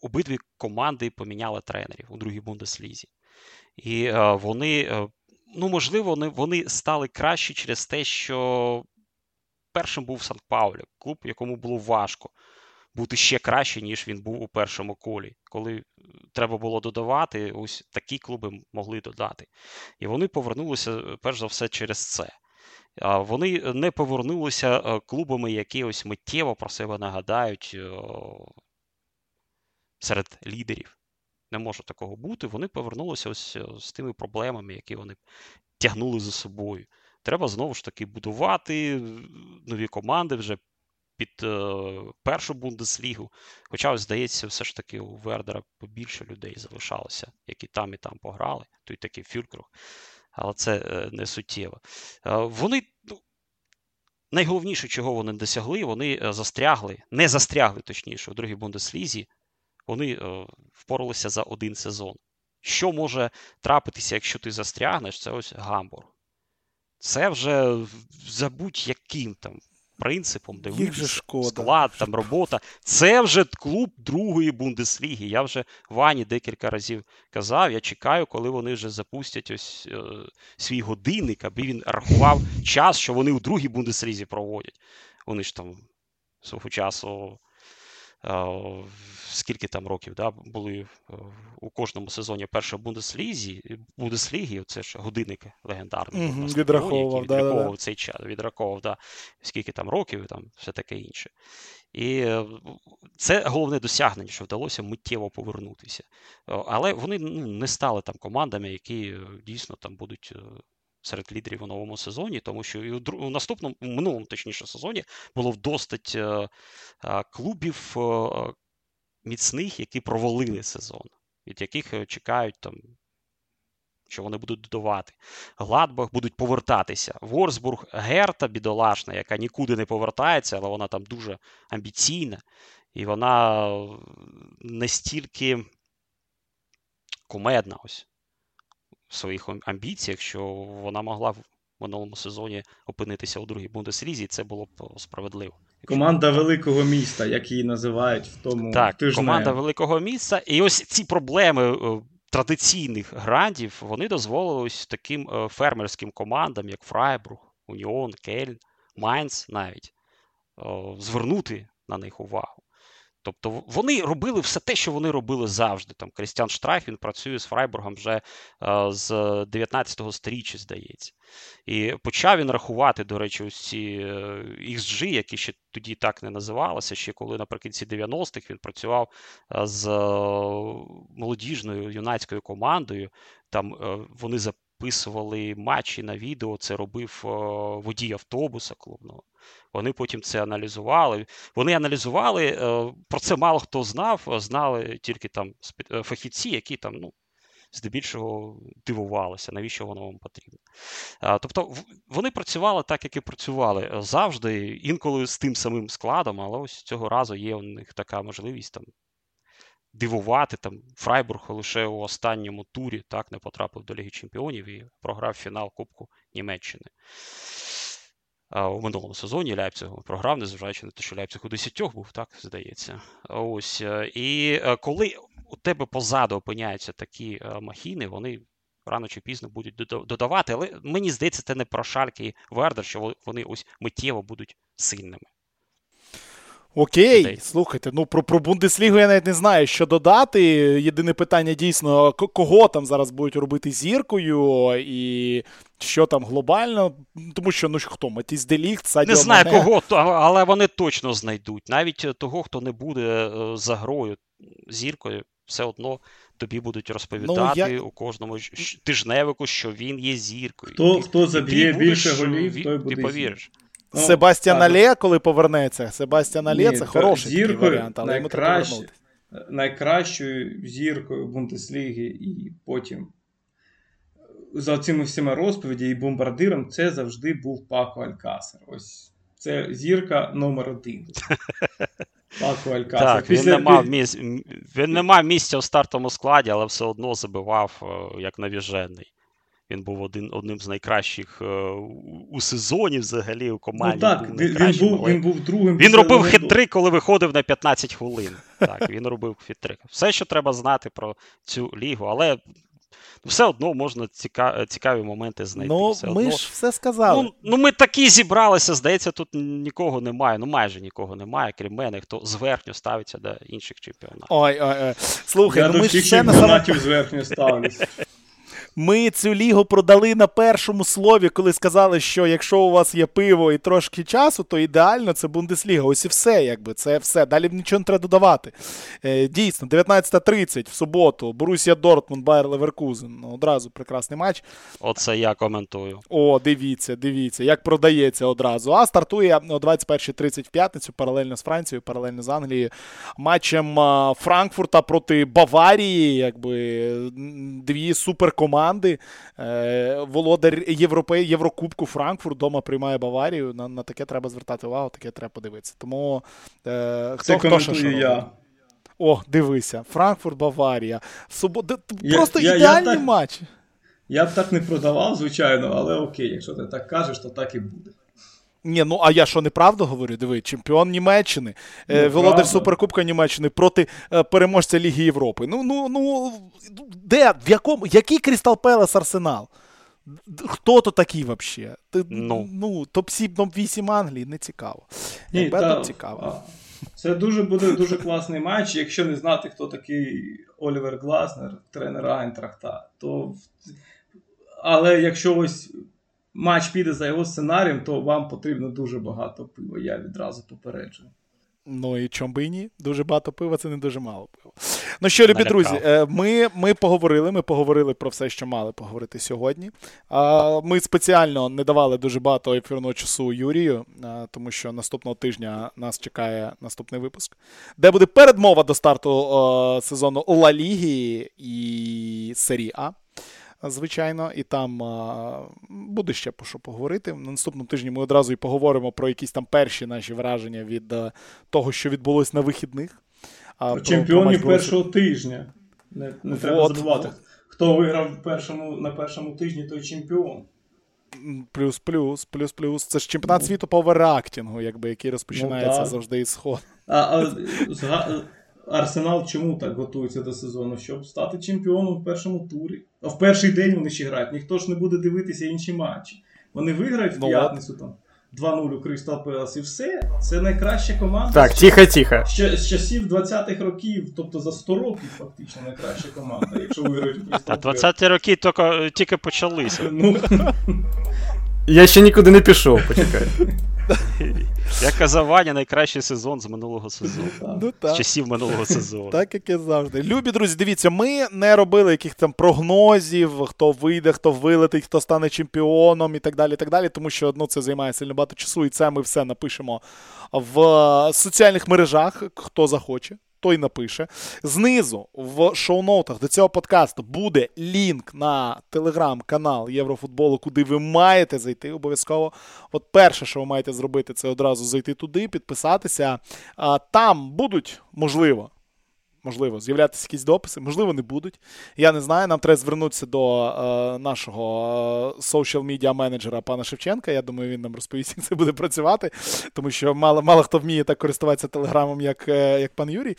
Обидві команди поміняли тренерів у другій Бундеслізі. І е, вони, е, ну, можливо, вони, вони стали кращі через те, що першим був Санкт Паулі, клуб, якому було важко бути ще краще, ніж він був у першому колі. Коли треба було додавати, ось такі клуби могли додати. І вони повернулися, е, перш за все, через це. Вони не повернулися клубами, які ось миттєво про себе нагадають серед лідерів. Не може такого бути. Вони повернулися ось з тими проблемами, які вони тягнули за собою. Треба знову ж таки будувати нові команди вже під е, першу бундеслігу. Хоча, ось, здається, все ж таки у Вердера побільше людей залишалося, які там і там пограли, той такий фюлькруг. Але це е, не суттєво. Е, вони. Ну, найголовніше, чого вони досягли, вони е, застрягли, не застрягли, точніше, у другій бундеслізі. Вони е, впоралися за один сезон. Що може трапитися, якщо ти застрягнеш, це ось Гамбург. Це вже за будь-яким там принципом, дивитися, склад, там робота. Це вже клуб другої Бундесліги. Я вже Вані декілька разів казав. Я чекаю, коли вони вже запустять ось е, свій годинник, аби він рахував час, що вони у другій Бундеслізі проводять. Вони ж там свого часу скільки там років да, були у кожному сезоні першої Бундеслізі, Бундесліги, це ж годинник легендарний. Угу, відраховував, да, відраховував да, цей час, відраховував, да, скільки там років, там все таке інше. І е, це головне досягнення, що вдалося миттєво повернутися. Але вони ну, не стали там командами, які е, дійсно там будуть е, серед лідерів у новому сезоні, тому що і у наступному, у минулому точніше сезоні було вдостать е, е, клубів е, міцних, які провалили сезон, від яких чекають там. Що вони будуть додавати. Гладбах будуть повертатися. Ворсбург, Герта, бідолашна, яка нікуди не повертається, але вона там дуже амбіційна. І вона настільки кумедна ось своїх амбіціях, що вона могла в минулому сезоні опинитися у другій Бундеслізі, і це було б справедливо. Команда великого міста, як її називають в тому так, тижне. команда великого міста. І ось ці проблеми е, традиційних грандів вони дозволили ось таким е, фермерським командам, як Фрайбург, Уніон, Кельн, Майнц навіть звернути на них увагу. Тобто вони робили все те, що вони робили завжди. Там Крістіан Штрайх він працює з Фрайбургом вже е, з 19-го сторіччя, здається. І почав він рахувати, до речі, ось ці XG, які ще тоді так не називалися. Ще коли наприкінці 90-х він працював е, з е, молодіжною юнацькою командою. Там е, вони записували матчі на відео. Це робив е, водій автобуса клубного. Вони потім це аналізували. Вони аналізували, е, про це мало хто знав, знали тільки там е, фахівці, які там, ну, здебільшого дивувалися, навіщо воно вам потрібно. Тобто вони працювали так, як і працювали завжди, інколи з тим самим складом, але ось цього разу є у них така можливість там. Дивувати там Фрайбург лише у останньому турі так не потрапив до Ліги Чемпіонів і програв фінал Кубку Німеччини у минулому сезоні Ляйпцигу програв, незважаючи на те, що Ляйпциг у 10 був, так здається. Ось е, і е, коли у тебе позаду опиняються такі е, махіни, вони рано чи пізно будуть додавати. Але мені здається, це не про Шальки і Вердер, що вони ось миттєво будуть сильними. Окей, людей. слухайте, ну про про Бундеслігу я навіть не знаю, що додати. Єдине питання дійсно, кого там зараз будуть робити зіркою, і що там глобально. Тому що ну хто, Матіс Деліхт, Садіо Не знаю Мане. кого, але вони точно знайдуть. Навіть того, хто не буде е, за грою зіркою, все одно тобі будуть розповідати Ну, я- у кожному тижневику, що він є зіркою. Хто, хто заб'є більше голів, той ти буде повіриш. Ну, Себастьян Але, коли повернеться, Себастьян Але це хороший такий зіркою варіант, але йому треба найкращою зіркою Бундесліги і потім за цими всіма розповіді і бомбардиром це завжди був Пако Алькасер. Ось це зірка номер один. Пако Алькасер. Так, він не, мав місць, він не мав місця в стартовому складі, але все одно забивав е, як навіжений. Він був один, одним з найкращих е, у- сезоні взагалі у Ну команді. так, був він, він, був, але він був другим. Він робив хит-трик, коли виходив на 15 хвилин. Так, він робив хит-трик. Все, що треба знати про цю лігу, але все одно можна ціка... цікаві моменти знайти. Ну, все ми одно... ж все сказали. Ну, ну, ми такі зібралися, здається, тут нікого немає. Ну, майже нікого немає, крім мене, хто зверхньо ставиться до інших чемпіонатів. Ой, ой, ой. Слухай, Я ну до ми ж всіх все на самому... чемпіонатів зверхньо ставлюсь. Ми цю лігу продали на першому слові, коли сказали, що якщо у вас є пиво і трошки часу, то ідеально це Бундесліга. Ось і все, якби це все. Далі нічого не треба додавати. Е, дійсно, 19.30 в суботу. Борусія Дортмунд, Байер Леверкузен. Ну, одразу прекрасний матч. Оце я коментую. О, дивіться, дивіться, як продається одразу. А стартує о 21.30 в п'ятницю, паралельно з Францією, паралельно з Англією. Матчем Франкфурта проти Баварії, якби дві суперкоманди. Е, володар Європе... Єврокубку Франкфурт дома приймає Баварію. На, на таке треба звертати увагу, таке треба подивитися. Тому е, хто, Це хто ще що я. робить? О, дивися, Франкфурт, Баварія. Субо... Я- Просто я- я ідеальний так- матч. Я б так не продавав, звичайно, але окей, якщо ти так кажеш, то так і буде. Ні, ну а я що неправду говорю? Диви, чемпіон Німеччини, е, володар Суперкубка Німеччини проти е, переможця Ліги Європи. Ну, ну, ну, де, в якому, який Крістал Пелес Арсенал? Хто то такий взагалі? Ну. ну топ-7, топ-8 Англії не цікаво. Ні, та- цікаво. Це дуже буде дуже класний матч. Якщо не знати, хто такий Олівер Гласнер, тренер Айнтрахта, то. Але якщо ось матч піде за його сценарієм, то вам потрібно дуже багато пива. Я відразу попереджую. Ну і чом би і ні? Дуже багато пива, це не дуже мало пива. Ну що, любі друзі, е, ми, ми поговорили, ми поговорили про все, що мали поговорити сьогодні. Ми спеціально не давали дуже багато ефірного часу Юрію, тому що наступного тижня нас чекає наступний випуск, де буде передмова до старту сезону Ла Ліги і серії А. Звичайно, і там буде ще про що поговорити. На наступному тижні ми одразу і поговоримо про якісь там перші наші враження від а, того, що відбулось на вихідних. Про- Чемпіонів першого тижня. Не, не треба Вот, забувати. Хто виграв в першому, на першому тижні, той чемпіон. Плюс, плюс, плюс, плюс. Це ж чемпіонат світу по оверактінгу, якби, який розпочинається так. завжди із сходу. А, а Арсенал чому так готується до сезону? Щоб стати чемпіоном в першому турі. А в перший день вони ще грають. Ніхто ж не буде дивитися інші матчі. Вони виграють в Ну, п'ятницю там 2-0 у Кристал Пелас і все. Це найкраща команда. Так, з, тихо, тихо. ще, з часів 20-х років, тобто за 100 років фактично найкраща команда, якщо виграють Кристал Пелас. 20-ті роки тільки, тільки почалися. Ну, Я ще нікуди не пішов, почекай. Як казав Ваня, найкращий сезон з минулого сезону. Ну, З часів минулого сезону. Так, як і завжди. Любі друзі, дивіться, ми не робили яких там прогнозів, хто вийде, хто вилетить, хто стане чемпіоном і так далі. і так далі, Тому що ну, це займає сильно багато часу, і це ми все напишемо в е, соціальних мережах, хто захоче. Той напише. Знизу в шоу-ноутах до цього подкасту буде лінк на телеграм-канал Єврофутболу, куди ви маєте зайти обов'язково. От перше, що ви маєте зробити, це одразу зайти туди, підписатися. Там будуть, можливо, можливо, з'являтися якісь дописи, можливо, не будуть. Я не знаю. Нам треба звернутися до е, нашого media менеджера пана Шевченка. Я думаю, він нам розповість, як це буде працювати, тому що мало, мало хто вміє так користуватися телеграмом, як, е, як пан Юрій.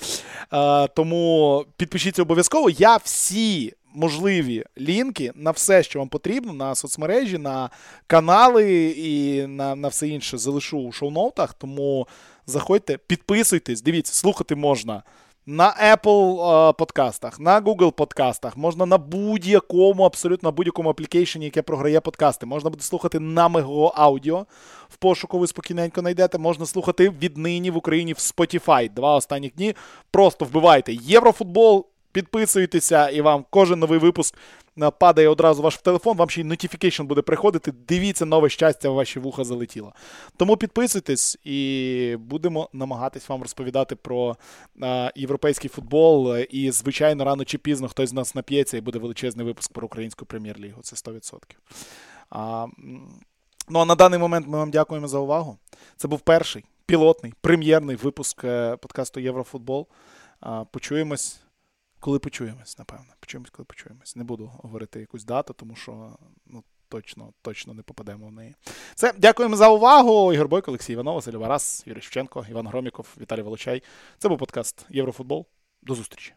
Е, тому підпишіться обов'язково. Я всі. Можливі лінки на все, що вам потрібно, на соцмережі, на канали і на, на все інше залишу у шоу-ноутах. Тому заходьте, підписуйтесь, дивіться, слухати можна на Apple подкастах, на Google подкастах, можна на будь-якому, абсолютно будь-якому аплікейшені, яке програє подкасти. Можна буде слухати на Мего Аудіо. В пошуку ви спокійненько знайдете. Можна слухати віднині в Україні в Spotify. Два останні дні. Просто вбивайте Єврофутбол. Підписуйтеся, і вам кожен новий випуск е, падає одразу ваш телефон. Вам ще й notification буде приходити. Дивіться, нове щастя в ваші вуха залетіло. Тому підписуйтесь і будемо намагатись вам розповідати про а, європейський футбол. І, звичайно, рано чи пізно хтось з нас нап'ється і буде величезний випуск про українську прем'єр-лігу. Це 100%. А, ну а на даний момент ми вам дякуємо за увагу. Це був перший пілотний, прем'єрний випуск е, подкасту Єврофутбол. А, почуємось. Коли почуємось, напевно. Почуємось, коли почуємось. Не буду говорити якусь дату, тому що ну, точно точно не попадемо в неї. Все, дякуємо за увагу. Ігор Бойко, Олексій Іванов, Василь Варас, Юрій Шевченко, Іван Громіков, Віталій Волочай. Це був подкаст Єврофутбол. До зустрічі.